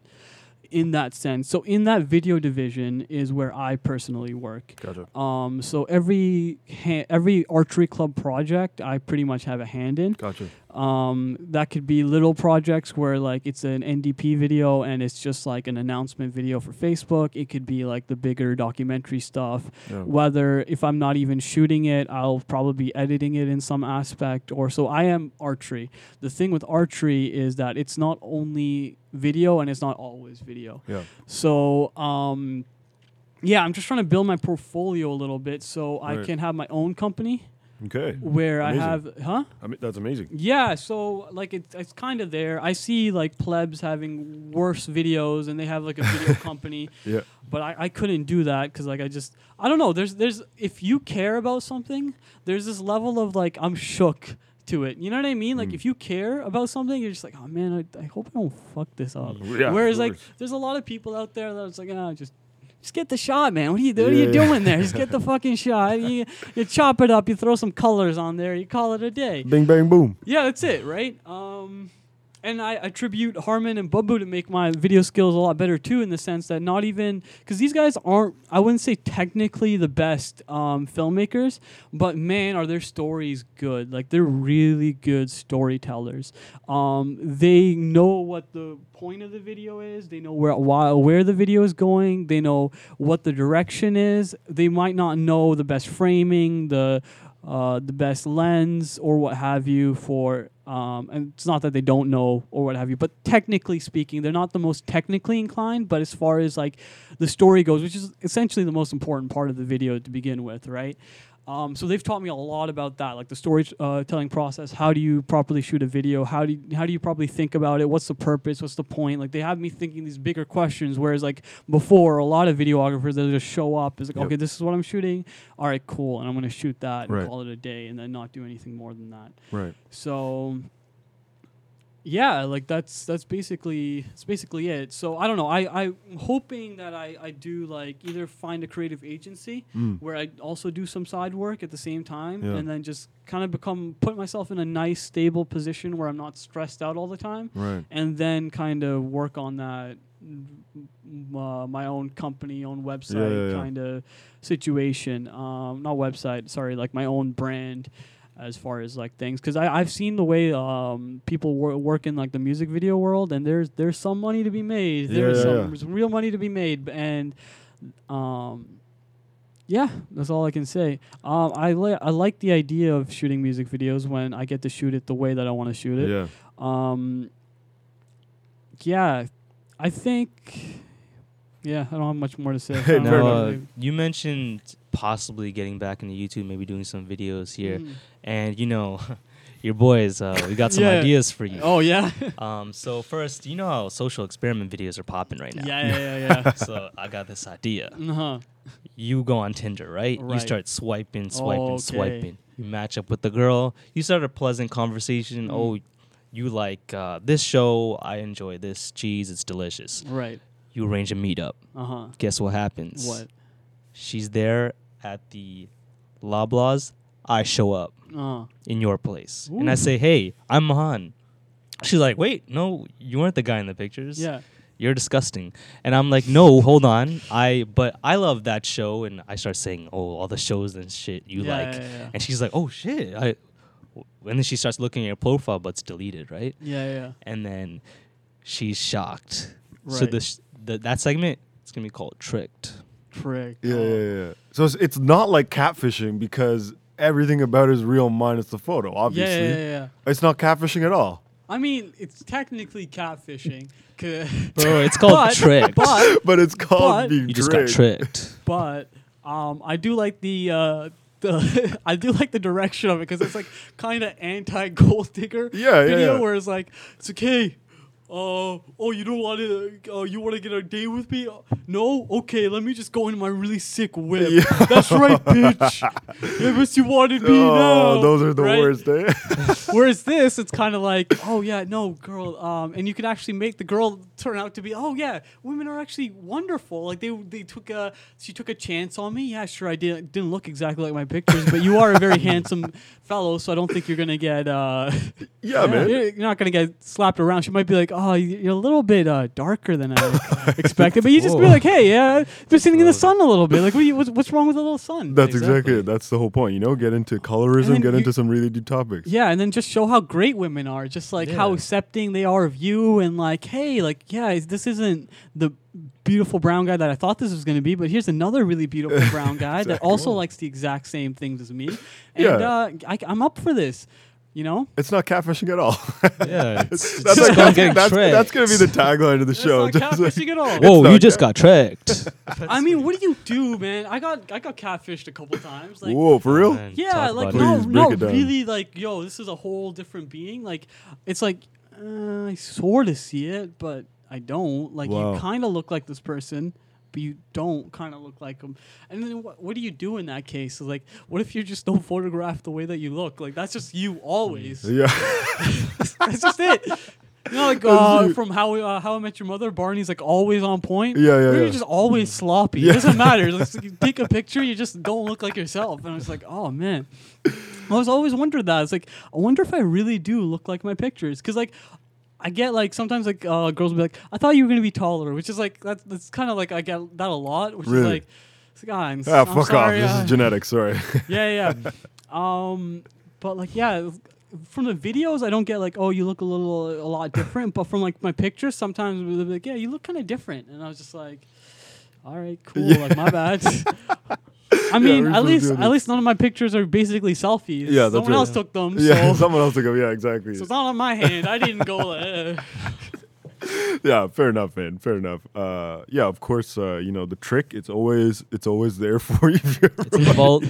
Speaker 6: in that sense. So, in that video division is where I personally work.
Speaker 4: Gotcha.
Speaker 6: Um, so every ha- every archery club project, I pretty much have a hand in.
Speaker 4: Gotcha.
Speaker 6: Um, that could be little projects where like it's an NDP video and it's just like an announcement video for Facebook. It could be like the bigger documentary stuff.
Speaker 4: Yeah.
Speaker 6: Whether if I'm not even shooting it, I'll probably be editing it in some aspect. Or so I am archery. The thing with archery is that it's not only video and it's not always video.
Speaker 4: Yeah.
Speaker 6: So um, yeah, I'm just trying to build my portfolio a little bit so I can have my own company
Speaker 4: Okay.
Speaker 6: where
Speaker 4: Amazing.
Speaker 6: I have, huh?
Speaker 4: I mean, that's amazing.
Speaker 6: Yeah, so like it's it's kind of there. I see like plebs having worse videos, and they have like a video (laughs) company.
Speaker 4: Yeah.
Speaker 6: But I, I couldn't do that because like I just I don't know. There's there's if you care about something, there's this level of like I'm shook to it. You know what I mean? Like
Speaker 4: Mm.
Speaker 6: if you care about something, you're just like, oh man, I, I hope I don't fuck this up.
Speaker 4: Yeah,
Speaker 6: Whereas like there's a lot of people out there that's like, ah, just. Just get the shot, man. What are you, what are you
Speaker 4: Yeah.
Speaker 6: doing there? Just get the (laughs) fucking shot. You, you chop it up. You throw some colors on there. You call it a day.
Speaker 4: Bing, bang, boom.
Speaker 6: Yeah, that's it, right? Um, and I attribute Harmon and Babu to make my video skills a lot better too, in the sense that not even because these guys aren't, I wouldn't say technically the best um, filmmakers, but man, are their stories good. Like they're really good storytellers. Um, they know what the point of the video is. They know where why, where the video is going. They know what the direction is. They might not know the best framing, the uh, the best lens or what have you for um, and it's not that they don't know or what have you but technically speaking they're not the most technically inclined but as far as like the story goes which is essentially the most important part of the video to begin with right um, so they've taught me a lot about that, like the storytelling process. How do you properly shoot a video? How do you, how do you properly think about it? What's the purpose? What's the point? Like they have me thinking these bigger questions. Whereas like before, a lot of videographers they just show up. It's like,
Speaker 4: Yep.
Speaker 6: okay, this is what I'm shooting. All right, cool, and I'm gonna shoot that and call it a day, and then not do anything more than that.
Speaker 4: Right.
Speaker 6: So yeah, like that's that's basically that's basically it. So I don't know. I I'm hoping that I I do like either find a creative agency where I also do some side work at the same time,
Speaker 4: Mm. Yeah.
Speaker 6: and then just kind of become put myself in a nice stable position where I'm not stressed out all the time,
Speaker 4: Right.
Speaker 6: and then kind of work on that. mm, Uh, my own company, own website
Speaker 4: yeah, yeah.
Speaker 6: kind of situation. Um, not website, sorry, like my own brand as far as like things because I've seen the way um, people wor- work in like the music video world and there's there's some money to be made
Speaker 4: Yeah,
Speaker 6: there's
Speaker 4: yeah,
Speaker 6: some,
Speaker 4: yeah.
Speaker 6: there's real money to be made and um, yeah that's all I can say um, I, li- I like the idea of shooting music videos when I get to shoot it the way that I want to shoot it
Speaker 4: Yeah.
Speaker 6: um, yeah I think yeah I don't have much more to say
Speaker 4: Hey, (laughs)
Speaker 6: I don't
Speaker 4: fair
Speaker 6: know.
Speaker 5: Now, uh, you mentioned possibly getting back into YouTube, maybe doing some videos here,
Speaker 6: Mhm.
Speaker 5: and you know, (laughs) your boys, uh, we got some (laughs)
Speaker 6: Yeah.
Speaker 5: ideas for you.
Speaker 6: oh yeah
Speaker 5: Um, so first, you know how social experiment videos are popping right now.
Speaker 6: yeah yeah yeah, yeah.
Speaker 5: so I got this idea.
Speaker 6: uh-huh
Speaker 5: You go on Tinder, right?
Speaker 6: right.
Speaker 5: You start swiping, swiping,
Speaker 6: Okay.
Speaker 5: swiping. You match up with the girl. You start a pleasant conversation.
Speaker 6: Mm.
Speaker 5: Oh, you like uh, this show? I enjoy this cheese. It's delicious.
Speaker 6: right
Speaker 5: You arrange a meetup.
Speaker 6: uh-huh
Speaker 5: Guess what happens?
Speaker 6: What?
Speaker 5: She's there at the Loblaws. I show up
Speaker 6: uh-huh.
Speaker 5: in your place, and I say, "Hey, I'm Mahan." She's like, "Wait, no, you weren't the guy in the pictures.
Speaker 6: yeah.
Speaker 5: you're disgusting." And I'm like, "No, hold on. I but I love that show." And I start saying, "Oh, all the shows and shit you
Speaker 6: Yeah,
Speaker 5: like."
Speaker 6: yeah, yeah.
Speaker 5: And she's like, "Oh shit!" I, and then she starts looking at your profile, but it's deleted, right?
Speaker 6: Yeah, yeah.
Speaker 5: And then she's shocked.
Speaker 6: Right.
Speaker 5: So this the, that segment it's gonna be called tricked.
Speaker 6: Prick.
Speaker 4: Yeah,
Speaker 6: Oh.
Speaker 4: yeah, yeah. So it's, it's not like catfishing because everything about it is real minus the photo. Obviously,
Speaker 6: yeah, yeah, yeah.
Speaker 4: it's not catfishing at all.
Speaker 6: I mean, it's technically catfishing. (laughs)
Speaker 5: Bro, it's called
Speaker 6: but,
Speaker 5: tricked.
Speaker 6: But, (laughs)
Speaker 4: But it's called
Speaker 6: But-
Speaker 4: being
Speaker 5: you just got
Speaker 4: tricked.
Speaker 5: tricked. (laughs)
Speaker 6: but um, I do like the uh, the I do like the direction of it because it's like kind of anti gold digger
Speaker 4: Yeah, yeah,
Speaker 6: video
Speaker 4: yeah.
Speaker 6: where it's like it's okay. Uh, oh, you don't want to? Uh, you want to get a date with me? Uh, no, okay. Let me just go in my really sick whip.
Speaker 4: Yeah.
Speaker 6: That's right, bitch. (laughs) I wish you wanted me
Speaker 4: Oh,
Speaker 6: now.
Speaker 4: those are the
Speaker 6: right?
Speaker 4: worst. Eh? (laughs)
Speaker 6: Whereas this, it's kind of like, oh yeah, no, girl, um, and you can actually make the girl turn out to be, oh yeah, women are actually wonderful. Like they they took a she took a chance on me. Yeah, sure, I didn't didn't look exactly like my pictures, but you are a very (laughs) handsome fellow, so I don't think you're gonna get uh,
Speaker 4: yeah, man.
Speaker 6: you're, not gonna get slapped around. She might be like, oh, you- you're a little bit uh, darker than I (laughs) expected, but you just be like, hey, yeah, been sitting in the sun a little bit. Like, what you, what's, what's wrong with a little sun?
Speaker 4: That's exactly. it. That's the whole point. You know, get into colorism, get
Speaker 6: you-
Speaker 4: into some really deep topics.
Speaker 6: Yeah, and then just show how great women are, just like how accepting they are of you, and like, hey, like, yeah, this isn't the beautiful brown guy that I thought this was going to be, but here's another really beautiful brown (laughs) guy that also likes the exact same things as me, and
Speaker 4: Yeah.
Speaker 6: uh, I, I'm up for this. You know,
Speaker 4: It's not catfishing at all. (laughs)
Speaker 5: Yeah, it's, (laughs) it's
Speaker 4: that's,
Speaker 5: just
Speaker 4: like,
Speaker 5: called
Speaker 4: that's,
Speaker 5: getting
Speaker 4: that's,
Speaker 5: tricked.
Speaker 4: that's gonna be the (laughs) tagline of the
Speaker 6: it's
Speaker 4: show.
Speaker 6: not
Speaker 4: Just like-
Speaker 6: catfishing at all.
Speaker 5: Whoa, you just
Speaker 4: cat-
Speaker 5: got tricked.
Speaker 6: I mean, what do you do, man? I got I got catfished a couple times. Like,
Speaker 4: Whoa, for real?
Speaker 5: Man,
Speaker 6: Yeah, like no,
Speaker 4: Please
Speaker 6: no, really, like yo, this is a whole different being. Like, it's like uh, I sort of see it, but I don't. Like,
Speaker 4: Wow.
Speaker 6: you kind of look like this person, but you don't kind of look like them. And then what, what do you do in that case? Like, what if you just don't photograph the way that you look? Like, that's just you always.
Speaker 4: Yeah. (laughs)
Speaker 6: that's just it. You know, like (laughs) uh, from how uh, how I met your mother, Barney's like always on point.
Speaker 4: Yeah, yeah,
Speaker 6: You're
Speaker 4: yeah.
Speaker 6: just always sloppy. It doesn't matter. (laughs) It's like you take a picture, you just don't look like yourself. And I was like, oh man. I was always wondered that. It's like I wonder if I really do look like my pictures, because like. I get like sometimes like uh, girls will be like, I thought you were gonna be taller, which is like that's that's kind of like I get that a lot, which is
Speaker 4: Really?
Speaker 6: like, it's like ah, I'm,
Speaker 4: ah,
Speaker 6: I'm
Speaker 4: fuck
Speaker 6: sorry,
Speaker 4: off. This
Speaker 6: uh,
Speaker 4: is genetics. Sorry. (laughs)
Speaker 6: yeah, yeah. um, but like, yeah, from the videos, I don't get like, oh, you look a little, a lot different. But from like my pictures, sometimes they'll be like, yeah, you look kind of different, and I was just like, all right, cool, like my bad. (laughs) I mean,
Speaker 4: we're
Speaker 6: at least, at least none of my pictures are basically selfies.
Speaker 4: Yeah, that's
Speaker 6: someone
Speaker 4: right.
Speaker 6: else took them.
Speaker 4: yeah,
Speaker 6: so, (laughs)
Speaker 4: someone else took them. Yeah, exactly.
Speaker 6: so it's not on my hand. I didn't go. Uh, (laughs)
Speaker 4: yeah, fair enough, man. Fair enough. Uh, yeah, of course. Uh, you know the trick. It's always it's always there (laughs) for you.
Speaker 5: It's in the vault.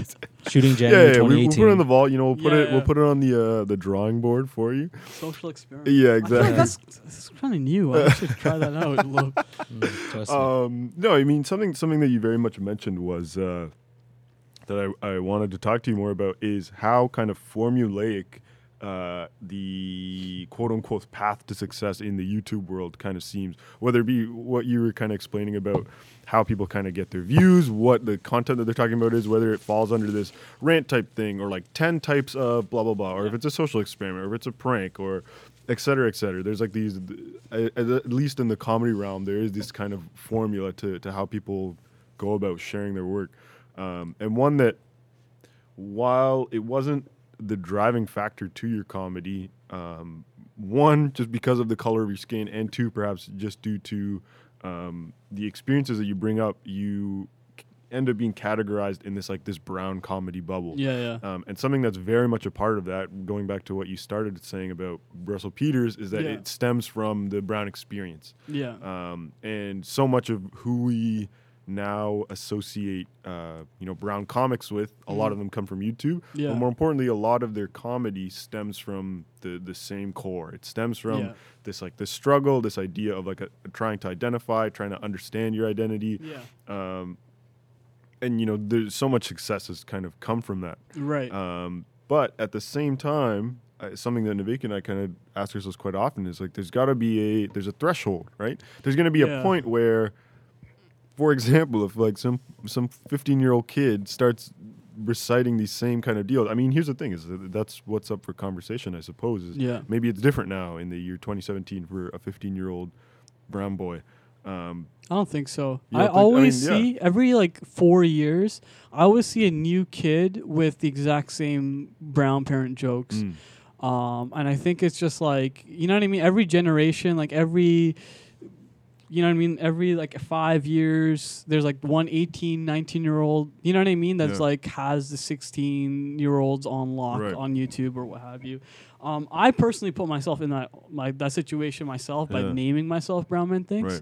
Speaker 5: Shooting
Speaker 4: yeah,
Speaker 5: January
Speaker 4: yeah, we, we'll put it in the vault. You know, we'll put
Speaker 6: Yeah,
Speaker 4: it. We'll put it on the uh, the drawing board for you.
Speaker 6: social experiment.
Speaker 4: Yeah,
Speaker 6: I feel like
Speaker 4: exactly.
Speaker 6: that's, that's kind of new. I should try that out. Look.
Speaker 5: Mm.
Speaker 4: Um, no, I mean something something that you very much mentioned was uh, that I, I wanted to talk to you more about is how kind of formulaic uh, the quote unquote path to success in the YouTube world kind of seems, whether it be what you were kind of explaining about how people kind of get their views, what the content that they're talking about is, whether it falls under this rant type thing or like 10 types of blah, blah, blah, or if it's a social experiment or if it's a prank or et cetera, et cetera. There's like these, at least in the comedy realm, there is this kind of formula to, to how people go about sharing their work. Um, and one that, while it wasn't the driving factor to your comedy, um, one, just because of the color of your skin, and two, perhaps just due to um, the experiences that you bring up, you end up being categorized in this like this brown comedy bubble.
Speaker 6: Yeah, yeah.
Speaker 4: Um, and something that's very much a part of that, going back to what you started saying about Russell Peters, is that
Speaker 6: Yeah.
Speaker 4: it stems from the brown experience.
Speaker 6: Yeah.
Speaker 4: Um, and so much of who we now associate, uh, you know, brown comics with, a lot of them come from YouTube.
Speaker 6: Mm-hmm. Yeah.
Speaker 4: But more importantly, a lot of their comedy stems from the the same core. It stems from
Speaker 6: Yeah.
Speaker 4: this like this struggle, this idea of like a, trying to identify, trying to understand your identity.
Speaker 6: yeah.
Speaker 4: Um, and you know, there's so much success has kind of come from that.
Speaker 6: Right.
Speaker 4: Um, but at the same time, uh, something that Navik and I kind of ask ourselves quite often is like, there's got to be a there's a threshold, right? There's going to be a point where, for example, if like some some 15 year old kid starts reciting these same kind of deals. I mean, here's the thing: is that that's what's up for conversation, I suppose. Is
Speaker 6: Yeah.
Speaker 4: maybe it's different now in the year 2017 for a 15 year old brown boy. Um,
Speaker 6: I don't think so. I
Speaker 4: think- I
Speaker 6: always
Speaker 4: mean, yeah.
Speaker 6: see every like four years. I always see a new kid with the exact same brown parent jokes.
Speaker 4: mm,
Speaker 6: Um, and I think it's just like you know what I mean. Every generation, like every, you know what I mean. Every like five years, there's like one 18, 19 year old. You know what I mean? That's
Speaker 4: Yeah.
Speaker 6: like has the sixteen year olds on lock
Speaker 4: Right.
Speaker 6: on YouTube or what have you. Um, I personally put myself in that my that situation myself by
Speaker 4: Yeah.
Speaker 6: naming myself Brown Man Thinks.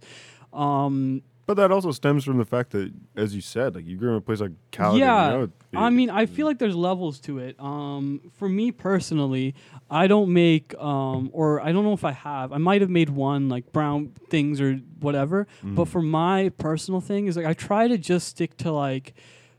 Speaker 4: right.
Speaker 6: Um,
Speaker 4: But that also stems from the fact that, as you said, like you grew up in a place like Caledon.
Speaker 6: Yeah,
Speaker 4: you know, it-
Speaker 6: I mean, I feel like there's levels to it. Um, for me personally, I don't make, um, or I don't know if I have. I might have made one like brown things or whatever.
Speaker 4: Mm.
Speaker 6: But for my personal thing is like I try to just stick to like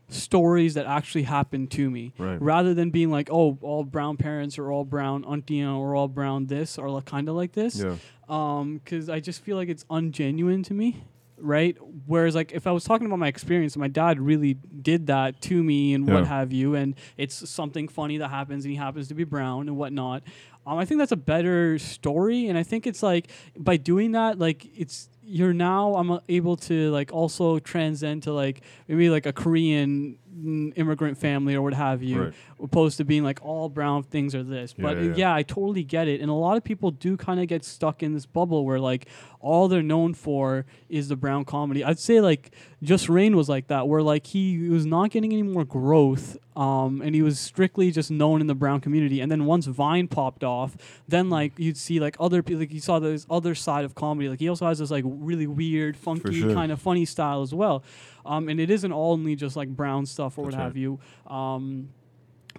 Speaker 6: stories that actually happened to me
Speaker 4: Right.
Speaker 6: rather than being like oh all brown parents or all brown auntie or all brown this or like, kind of like this
Speaker 4: yeah,
Speaker 6: um because i just feel like it's ungenuine to me right whereas like if i was talking about my experience my dad really did that to me and
Speaker 4: Yeah.
Speaker 6: what have you and it's something funny that happens and he happens to be brown and whatnot um, i think that's a better story and i think it's like by doing that like it's you're now i'm uh, able to like also transcend to like maybe like a korean mm, immigrant family or what have you
Speaker 4: Right.
Speaker 6: opposed to being like all brown things are this
Speaker 4: Yeah,
Speaker 6: but
Speaker 4: yeah,
Speaker 6: yeah,
Speaker 4: yeah.
Speaker 6: I totally get it. And a lot of people do kind of get stuck in this bubble where like all they're known for is the brown comedy. I'd say like Just Rain was like that, where like he was not getting any more growth, um, and he was strictly just known in the brown community. And then once Vine popped off, then like you'd see like other people, like you saw this other side of comedy. Like he also has this like really weird, funky
Speaker 4: sure.
Speaker 6: kind of funny style as well. Um, and it isn't only just like brown stuff or
Speaker 4: That's
Speaker 6: what
Speaker 4: right.
Speaker 6: have you. Um,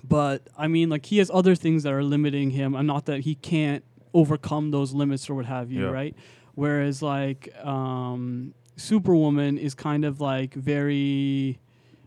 Speaker 6: but I mean, like he has other things that are limiting him, and not that he can't overcome those limits or what have you,
Speaker 4: Yeah.
Speaker 6: right? Whereas like um, Superwoman is kind of like very,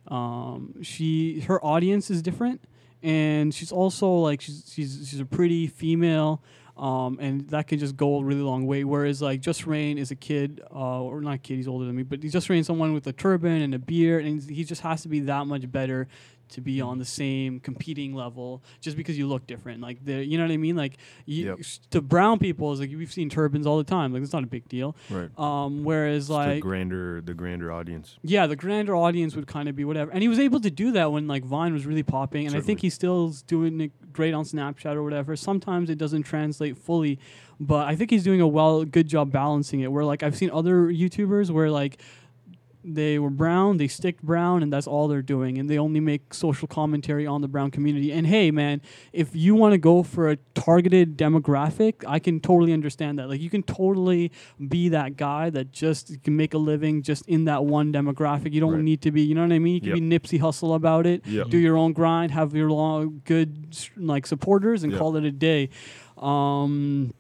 Speaker 6: um, she her audience is different, and she's also like she's she's she's a pretty female. Um, and that can just go a really long way. Whereas like JusReign is a kid, uh, or not kid, he's older than me, but he's JusReign someone with a turban and a beard, and he just has to be that much better to be on the same competing level just because you look different. Like the, you know what I mean? Like you,
Speaker 4: Yep.
Speaker 6: to brown people is like we've seen turbans all the time. Like it's not a big deal.
Speaker 4: right.
Speaker 6: Um, whereas
Speaker 4: It's the grander, the grander audience.
Speaker 6: yeah, the grander audience would kind of be whatever. And he was able to do that when like Vine was really popping. And I think
Speaker 4: Certainly.
Speaker 6: he still doing it great on Snapchat or whatever. Sometimes it doesn't translate fully, but I think he's doing a well good job balancing it. Where like I've seen other YouTubers where like they were brown, they stick brown, and that's all they're doing, and they only make social commentary on the brown community. And hey, man, if you want to go for a targeted demographic, I can totally understand that. Like, you can totally be that guy that just can make a living just in that one demographic. You don't
Speaker 4: Right.
Speaker 6: need to be, you know what I mean? You can be Nipsey Hussle about it,
Speaker 4: Yep.
Speaker 6: do your own grind, have your long, good like supporters, and
Speaker 4: Yeah.
Speaker 6: call it a day. Um,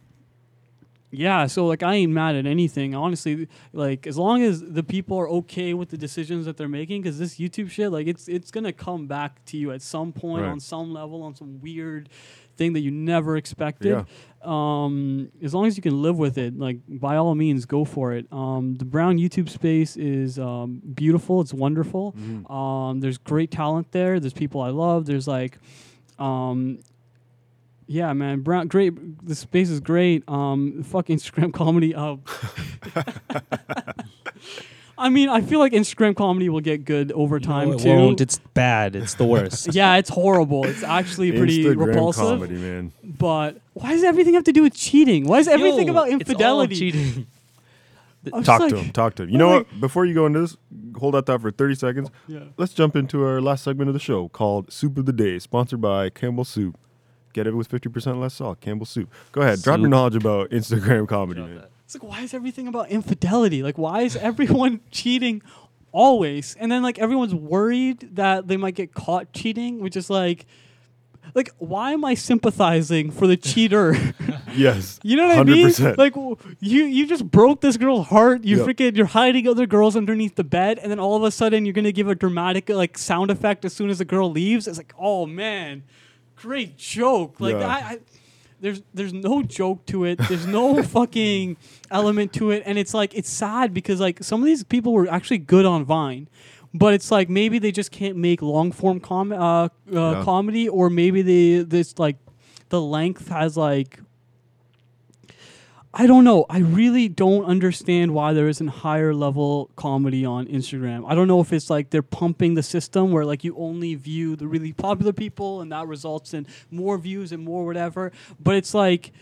Speaker 6: yeah, so like I ain't mad at anything. Honestly, like as long as the people are okay with the decisions that they're making, because this YouTube shit, like it's it's gonna come back to you at some point
Speaker 4: Right.
Speaker 6: on some level on some weird thing that you never expected.
Speaker 4: Yeah.
Speaker 6: Um, as long as you can live with it, like by all means, go for it. Um, the Brown YouTube space is um, beautiful. It's wonderful.
Speaker 4: Mhm.
Speaker 6: Um, there's great talent there. There's people I love. There's like, um, yeah, man, Brown, great. The space is great. Um, fuck Instagram comedy. Uh, (laughs) I mean, I feel like Instagram comedy will get good over time
Speaker 5: no, it
Speaker 6: too.
Speaker 5: won't. It's bad. It's the worst. (laughs)
Speaker 6: yeah, it's horrible. It's actually pretty
Speaker 4: Instagram
Speaker 6: repulsive.
Speaker 4: comedy, man.
Speaker 6: But why does everything have to do with cheating? Why is everything
Speaker 5: Yo,
Speaker 6: about
Speaker 5: it's all
Speaker 6: infidelity?
Speaker 5: cheating. (laughs)
Speaker 4: Talk
Speaker 6: like-
Speaker 4: to him. Talk to him. You know
Speaker 6: like-
Speaker 4: what? Before you go into this, hold that thought for 30 seconds.
Speaker 6: Yeah.
Speaker 4: Let's jump into our last segment of the show called Soup of the Day, sponsored by Campbell Soup. Get it with 50% less salt. Campbell Soup. Go ahead. Drop your
Speaker 5: Soup.
Speaker 4: knowledge about Instagram comedy, man.
Speaker 6: It's like, why is everything about infidelity? Like, why is everyone (laughs) cheating always? And then, like, everyone's worried that they might get caught cheating, which is like, like, why am I sympathizing for the cheater? (laughs)
Speaker 4: Yes. (laughs)
Speaker 6: you know what I mean?
Speaker 4: 100%.
Speaker 6: Like, w- you you just broke this girl's heart. You
Speaker 4: Yep.
Speaker 6: freaking you're hiding other girls underneath the bed, and then all of a sudden you're gonna give a dramatic like sound effect as soon as the girl leaves. It's like, oh man, great joke. Like
Speaker 4: Yeah.
Speaker 6: I, I there's there's no joke to it. There's no (laughs) fucking element to it, and it's like it's sad because like some of these people were actually good on Vine, but it's like maybe they just can't make long form com- uh, uh,
Speaker 4: Yeah.
Speaker 6: comedy, or maybe they this like the length has like. I don't know. I really don't understand why there isn't higher level comedy on Instagram. I don't know if it's like they're pumping the system where like you only view the really popular people and that results in more views and more whatever. But it's like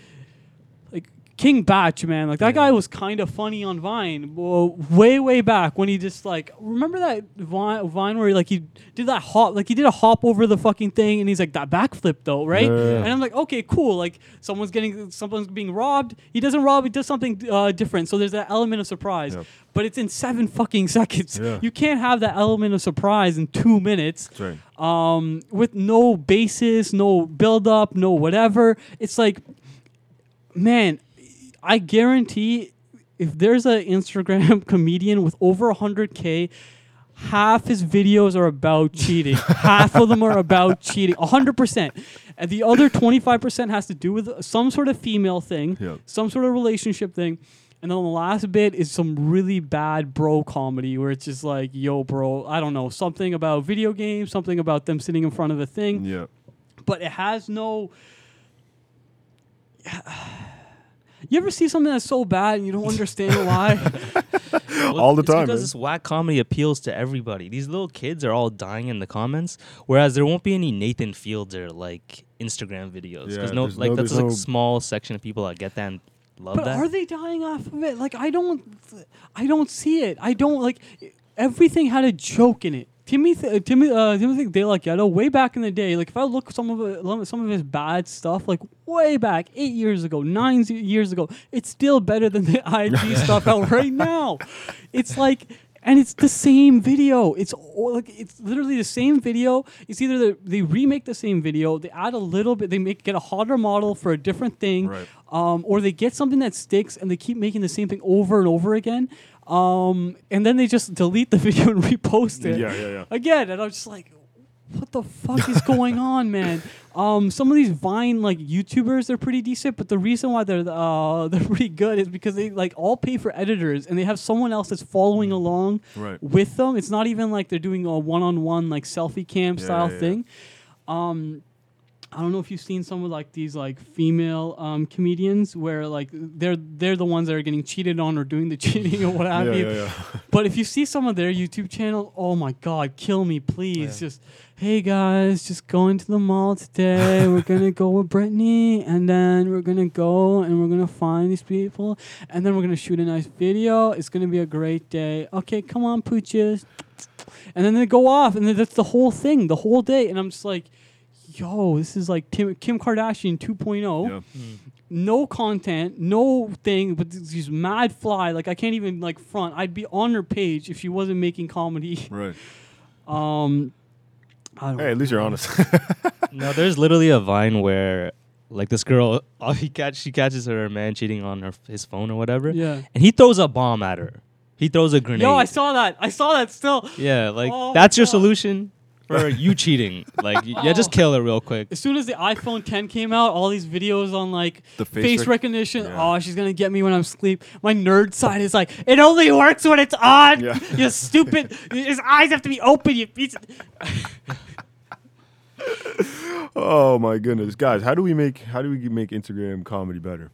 Speaker 6: King Bach, man, like that guy was kind of funny on Vine, well, way way back when he just like remember that Vine, Vine where he, like he did that hop, like he did a hop over the fucking thing, and he's like that backflip though, right?
Speaker 4: Yeah, yeah, yeah.
Speaker 6: And I'm like, okay, cool, like someone's getting someone's being robbed. He doesn't rob, he does something uh, different. So there's that element of surprise, but it's in seven fucking seconds. You can't have that element of surprise in two minutes
Speaker 4: right.
Speaker 6: um, with no basis, no build up, no whatever. It's like, man, I guarantee if there's an Instagram (laughs) comedian with over 100K, half his videos are about cheating. (laughs) half of them are about cheating, 100%. And the other 25% has to do with some sort of female thing,
Speaker 4: Yep.
Speaker 6: some sort of relationship thing. And then the last bit is some really bad bro comedy where it's just like, yo, bro, I don't know, something about video games, something about them sitting in front of a thing,
Speaker 4: Yeah.
Speaker 6: but it has no. You ever see something that's so bad and you don't understand why? (laughs)
Speaker 5: Well,
Speaker 4: All the
Speaker 5: it's
Speaker 4: time,
Speaker 5: Because
Speaker 4: man.
Speaker 5: this whack comedy appeals to everybody. These little kids are all dying in the comments, whereas there won't be any Nathan Fielders or like Instagram videos.
Speaker 4: Yeah,
Speaker 5: Because no, like
Speaker 4: no-
Speaker 5: that's
Speaker 4: there's
Speaker 5: like
Speaker 4: no-
Speaker 5: a small section of people that get that and love
Speaker 6: but
Speaker 5: that.
Speaker 6: are they dying off of it? Like I don't, I don't see it. I don't like everything had a joke in it. Timmy, th- Timmy, uh, Timothy De La Ghetto, way back in the day. Like if I look some of it, some of his bad stuff, like way back eight years ago, nine years ago, it's still better than the IG (laughs) stuff out right now. It's like. And it's the same video. It's all- like it's literally the same video. It's either they, they remake the same video, they add a little bit, they make get a hotter model for a different thing,
Speaker 4: Right.
Speaker 6: um, or they get something that sticks and they keep making the same thing over and over again. Um, and then they just delete the (laughs) video and repost it
Speaker 4: Yeah, yeah, yeah.
Speaker 6: again. And I'm just like, what the fuck is going (laughs) on, man? Um, some of these Vine like YouTubers, they're pretty decent, but the reason why they're uh, (laughs) they're pretty good is because they like all pay for editors and they have someone else that's following along
Speaker 4: Right.
Speaker 6: with them. It's not even like they're doing a one-on-one like selfie cam
Speaker 4: Yeah,
Speaker 6: style
Speaker 4: yeah, yeah.
Speaker 6: thing. Um, I don't know if you've seen some of like these like female um, comedians where like they're they're the ones that are getting cheated on or doing the (laughs) cheating or what have
Speaker 4: Yeah,
Speaker 6: you.
Speaker 4: yeah, yeah. (laughs)
Speaker 6: But if you see some of their YouTube channel, oh my god, kill me, please. Just hey guys, just going to the mall today. we're (laughs) gonna go with Brittany, and then we're gonna go and we're gonna find these people, and then we're gonna shoot a nice video. It's gonna be a great day. Okay, come on, pooches. And then they go off, and then that's the whole thing, the whole day. And I'm just like, yo, this is like Kim, Kim Kardashian 2.0
Speaker 4: Yeah.
Speaker 6: no content, no thing, but th- she's mad fly. Like I can't even like front. I'd be on her page if she wasn't making comedy.
Speaker 4: Right. (laughs)
Speaker 6: Um, I don't
Speaker 4: Hey, at least you're honest.
Speaker 5: no, there's literally a Vine where like this girl, (laughs) oh, he catch she catches her man cheating on her his phone or whatever,
Speaker 6: Yeah.
Speaker 5: and he throws a bomb at her. He throws a grenade.
Speaker 6: Yo, I saw that. I saw that still.
Speaker 5: yeah, like
Speaker 6: Oh
Speaker 5: that's your
Speaker 6: God.
Speaker 5: solution for you cheating. Like, y- yeah, just kill it real quick.
Speaker 6: As soon as the iPhone 10 came out, all these videos on like
Speaker 4: The face
Speaker 6: face,
Speaker 4: rec-
Speaker 6: recognition.
Speaker 4: Yeah.
Speaker 6: Oh, she's gonna get me when I'm asleep. My nerd side is like, it only works when it's on.
Speaker 4: Yeah. (laughs)
Speaker 6: You stupid. His eyes have to be open. You piece. Of-
Speaker 4: Oh my goodness, guys! How do we make how do we make Instagram comedy better?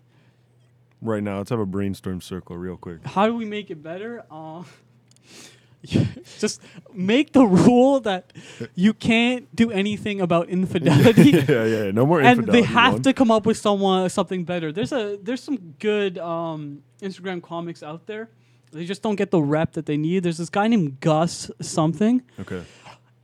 Speaker 4: Right now, let's have a brainstorm circle real quick.
Speaker 6: How do we make it better? Uh, (laughs) just make the rule that you can't do anything about infidelity. (laughs)
Speaker 4: yeah, yeah, no more
Speaker 6: and they have
Speaker 4: one.
Speaker 6: to come up with someone something better. There's a there's some good um, Instagram comics out there. They just don't get the rep that they need. There's this guy named Gus something,
Speaker 4: Okay.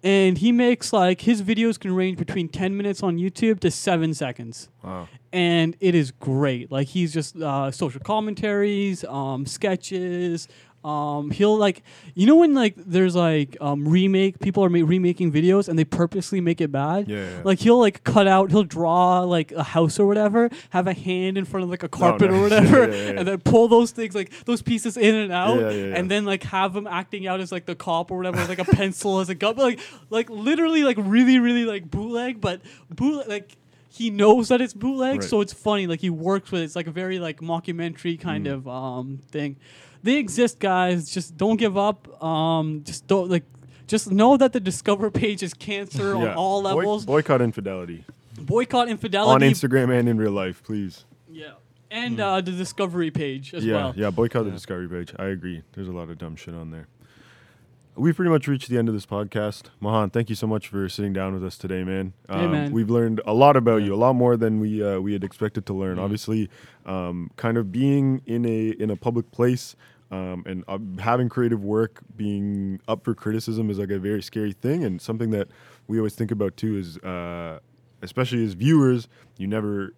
Speaker 6: and he makes like his videos can range between 10 minutes on YouTube to seven seconds.
Speaker 4: Wow.
Speaker 6: And it is great. Like he's just uh, social commentaries, um, sketches. Um, he'll like, you know, when like there's like um, remake people are ma- remaking videos and they purposely make it bad.
Speaker 4: Yeah, yeah.
Speaker 6: Like he'll like cut out, he'll draw like a house or whatever, have a hand in front of like a carpet or (laughs) whatever,
Speaker 4: Yeah,
Speaker 6: and then pull those things like those pieces in and out,
Speaker 4: Yeah, yeah, yeah.
Speaker 6: and then like have him acting out as like the cop or whatever, with, like a pencil as a gun, but, like like literally like really really like bootleg, but bootleg like. He knows that it's bootleg,
Speaker 4: Right.
Speaker 6: so it's funny. Like he works with it. It's like a very like mockumentary kind
Speaker 4: Mm.
Speaker 6: of um thing. They exist, guys. Just don't give up. Um, just don't like. Just know that the Discover page is cancer on all
Speaker 4: Boy-
Speaker 6: levels.
Speaker 4: boycott infidelity
Speaker 6: Boycott infidelity on.
Speaker 4: Instagram and in real life, please.
Speaker 6: Yeah. And uh, the Discovery page as
Speaker 4: yeah,
Speaker 6: well.
Speaker 4: yeah. Boycott the discovery page. I agree. There's a lot of dumb shit on there. We've pretty much reached the end of this podcast. Mohan, thank you so much for sitting down with us today, man. Um,
Speaker 6: Hey, man.
Speaker 4: We've learned a lot about you, a lot more than we uh, we had expected to learn.
Speaker 5: Mhm.
Speaker 4: Obviously, um, kind of being in a in a public place um, and uh, having creative work being up for criticism is like a very scary thing, and something that we always think about too is, uh, especially as viewers, you never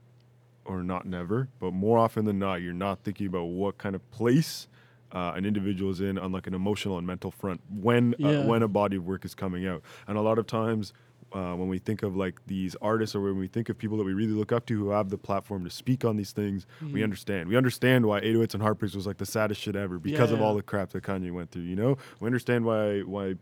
Speaker 4: or not never, but more often than not, you're not thinking about what kind of place uh, an individual is in on like an emotional and mental front when
Speaker 6: Yeah.
Speaker 4: uh, when a body of work is coming out. And a lot of times, uh, when we think of like these artists or when we think of people that we really look up to who have the platform to speak on these things, we
Speaker 6: Mhm.
Speaker 4: understand. We understand why 808s and Heartbreaks was like the saddest shit ever because of
Speaker 6: Yeah.
Speaker 4: all the crap that Kanye went through. You know, we understand why why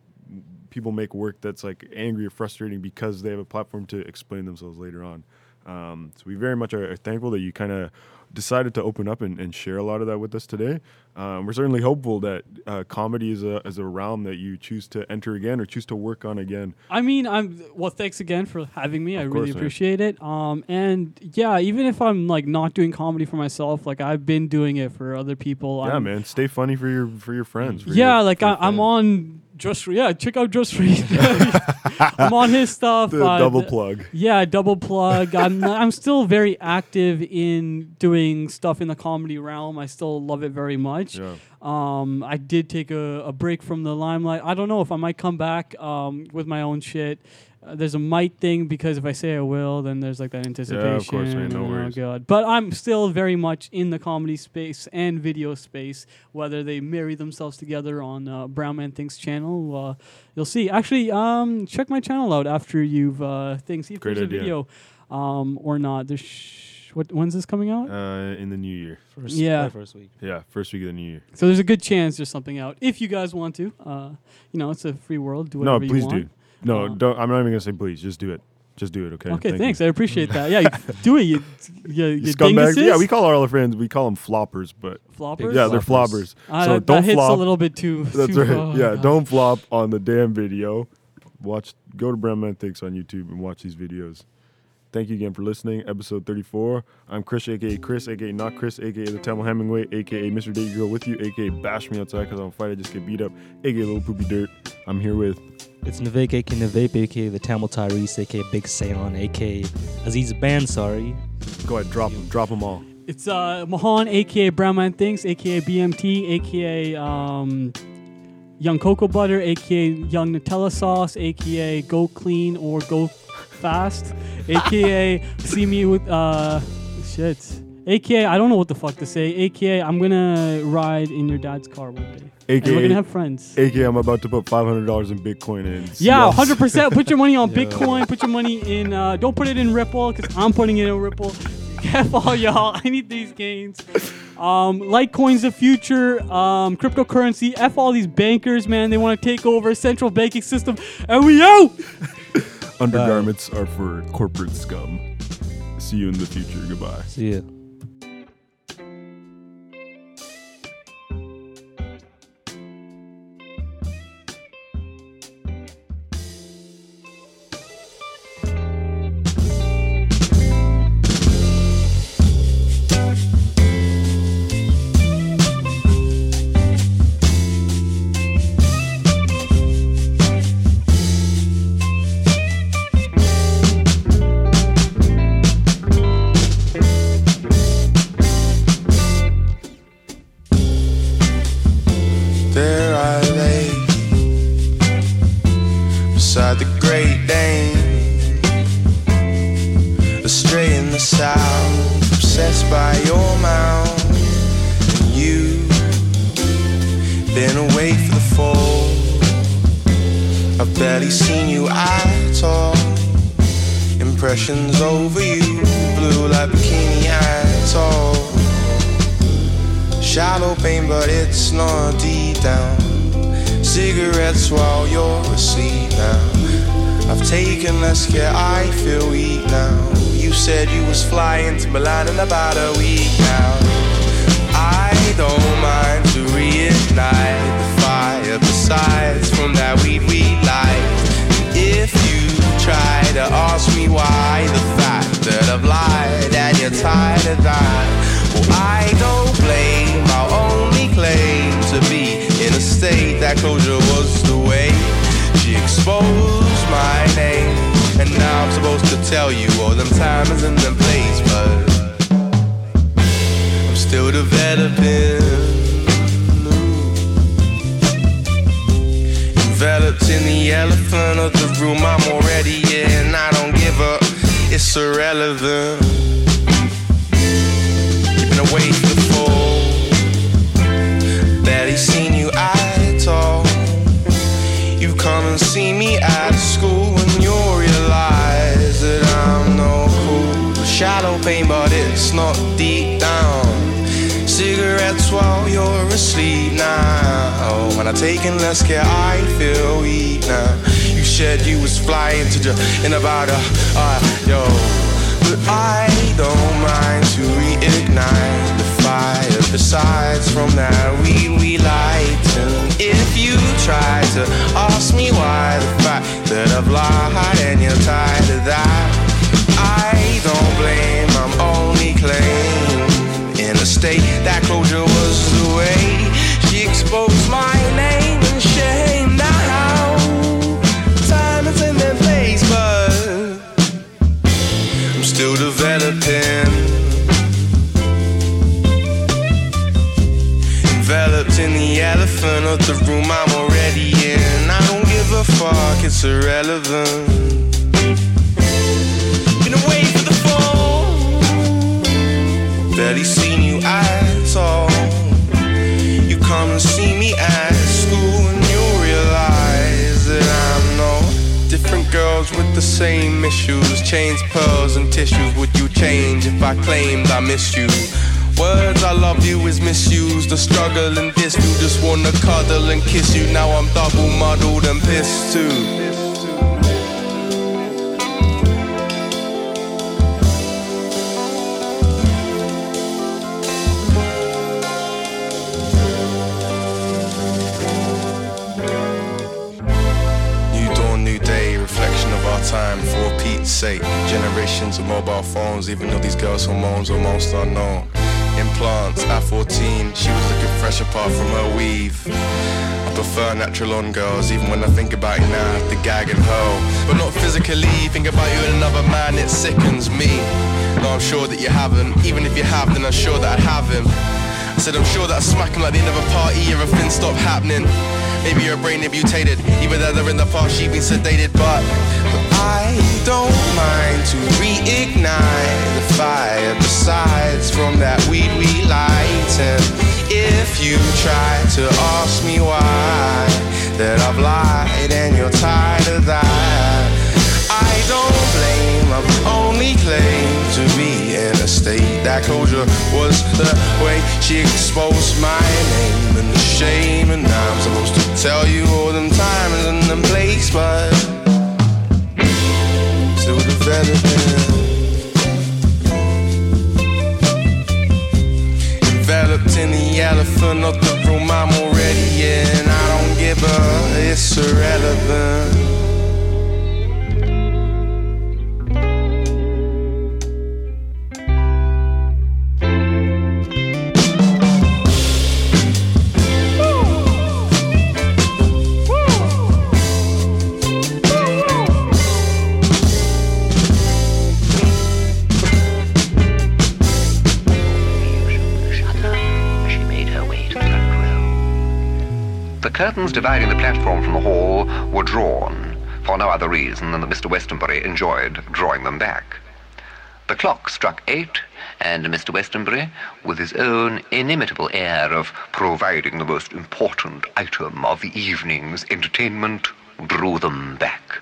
Speaker 4: people make work that's like angry or frustrating because they have a platform to explain themselves later on. Um, so we very much are, are thankful that you kind of decided to open up and, and share a lot of that with us today. Um, we're certainly hopeful that uh, comedy is a, is a realm that you choose to enter again or choose to work on again.
Speaker 6: I mean, I'm well. Thanks again for having me. I
Speaker 4: Of
Speaker 6: really
Speaker 4: course, man.
Speaker 6: appreciate it. Um, and yeah, even if I'm like not doing comedy for myself, like I've been doing it for other people.
Speaker 4: yeah,
Speaker 6: I'm,
Speaker 4: man, stay funny for your for your friends. for
Speaker 6: Yeah,
Speaker 4: your-
Speaker 6: like I, I'm on just yeah. Check out just Read. (laughs) I'm on his stuff.
Speaker 4: the
Speaker 6: uh,
Speaker 4: double plug.
Speaker 6: Yeah, double plug. I'm I'm still very active in doing stuff in the comedy realm. I still love it very much.
Speaker 4: Yeah.
Speaker 6: Um, I did take a, a break from the limelight. I don't know if I might come back um, with my own shit. Uh, there's a might thing because if I say I will, then there's like that anticipation.
Speaker 4: Yeah, of course, man, no worries.
Speaker 6: Oh
Speaker 4: worries.
Speaker 6: god! But I'm still very much in the comedy space and video space. Whether they marry themselves together on uh, Brown Man Thinks channel, uh, you'll see. Actually, um, check my channel out after you've uh, things. See if
Speaker 4: Great
Speaker 6: there's
Speaker 4: idea.
Speaker 6: a video, um, or not. There's sh- what? When's this coming out?
Speaker 4: Uh, in the new year.
Speaker 5: First,
Speaker 6: Yeah.
Speaker 5: probably first week.
Speaker 4: Yeah, first week of the new year.
Speaker 6: So there's a good chance there's something out. If you guys want to, uh, you know, it's a free world. Do
Speaker 4: No,
Speaker 6: whatever
Speaker 4: please
Speaker 6: you want.
Speaker 4: No, please do. No,
Speaker 6: Uh,
Speaker 4: don't. I'm not even gonna say please. Just do it. Just do it. Okay.
Speaker 6: Okay,
Speaker 4: Thank
Speaker 6: thanks.
Speaker 4: You.
Speaker 6: I appreciate that. Yeah, you (laughs) do it. You, you,
Speaker 4: You
Speaker 6: you
Speaker 4: scumbags.
Speaker 6: dinguses?
Speaker 4: Yeah, we call our other friends. We call them floppers, but
Speaker 6: floppers.
Speaker 4: yeah, they're
Speaker 5: Floppers.
Speaker 6: Uh,
Speaker 4: so
Speaker 6: that,
Speaker 4: don't
Speaker 6: that hits
Speaker 4: flop.
Speaker 6: a little bit too. (laughs)
Speaker 4: That's
Speaker 6: too,
Speaker 4: right.
Speaker 6: oh,
Speaker 4: yeah,
Speaker 6: God.
Speaker 4: don't flop on the damn video. Watch, go to Brown Man Thinks on YouTube and watch these videos. Thank you again for listening. Episode 34. I'm Chris, aka Chris, aka not Chris, aka the Tamil Hemingway, aka Mr. Date Girl with you, aka Bash Me Outside because I'm fight. I just get beat up, aka Little Poopy Dirt. I'm here with
Speaker 5: It's Navek, aka Navape, aka the Tamil Tyrese, aka Big Seon, aka Aziz Bansari.
Speaker 4: Go ahead, drop them, drop them all.
Speaker 6: It's uh, Mahan, aka Brown Man Thinks, aka BMT, aka um, Young Cocoa Butter, aka Young Nutella Sauce, aka Go Clean or Go Fast, aka (laughs) See Me with uh, shit. AKA, I don't know what the fuck to say. AKA, I'm gonna ride in your dad's car one day. And we're gonna have friends.
Speaker 4: AKA, I'm about to put $500 in Bitcoin in.
Speaker 6: Yeah,
Speaker 4: Yes.
Speaker 6: hundred percent. Put your money on (laughs)
Speaker 5: Yeah.
Speaker 6: Bitcoin. Put your money in. Uh, don't put it in Ripple because I'm putting it in Ripple. (laughs) Careful, y'all. I need these gains. Um, Litecoin's the future. Um, cryptocurrency. F all these bankers, man. They want to take over central banking system, and we out.
Speaker 4: Undergarments are for corporate scum. See you in the future. Goodbye.
Speaker 7: See ya.
Speaker 8: In that closure was the way. She exposed my name and shame. Now time is in their place, but I'm still developing. Enveloped in the elephant of the room I'm already in. I don't give a fuck, it's irrelevant. Same issues. Chains, pearls, and tissues. Would you change if I claimed I missed you? Words I love you is misused. The struggle and this you just wanna cuddle and kiss you. Now I'm double muddled and pissed too. Time for Pete's sake. Generations of mobile phones, even though these girls' hormones are most unknown. Implants at 14, she was looking fresh apart from her weave. I prefer natural on girls, even when I think about it now, to gag and hurl. But not physically, think about you and another man, it sickens me. No, I'm sure that you haven't. Even if you have, then I'm sure that I have him. I said I'm sure that I smack him like the end of a party, everything stopped happening. Maybe your brain is mutated, even though they're in the past, she's been sedated, but, but I don't mind to reignite the fire. Besides, from that weed we light, and if you try to ask me why, that I've lied and you're tired of that, I don't I'm claim to be in a
Speaker 7: state. That closure was the way she exposed my name and the shame. And I'm supposed to tell you all them times and them place, but still developing. Enveloped in the elephant of the room I'm already in. I don't give a, it's irrelevant.
Speaker 9: Curtains dividing the platform from the hall were drawn, for no other reason than that Mr. Westonbury enjoyed drawing them back. The clock struck eight, and Mr. Westonbury, with his own inimitable air of providing the most important item of the evening's entertainment, drew them back.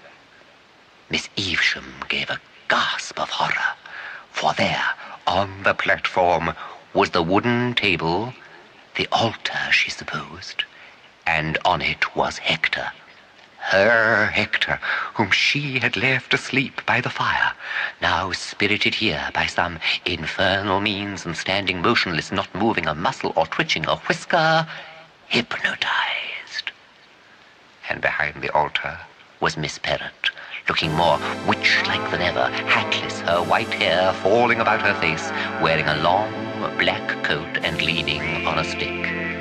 Speaker 9: Miss Evesham gave a gasp of horror, for there, on the platform, was the wooden table, the altar, she supposed, and on it was Hector. Her Hector, whom she had left asleep by the fire, now spirited here by some infernal means and standing motionless, not moving a muscle or twitching a whisker, hypnotized. And behind the altar was Miss Perrott, looking more witch-like than ever, hatless, her white hair falling about her face, wearing a long black coat and leaning on a stick.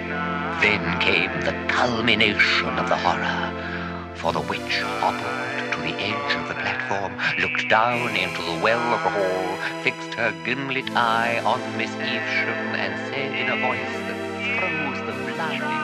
Speaker 9: Then came the culmination of the horror, for the witch hobbled to the edge of the platform, looked down into the well of the hall, fixed her gimlet eye on Miss Evesham, and said in a voice that froze the blood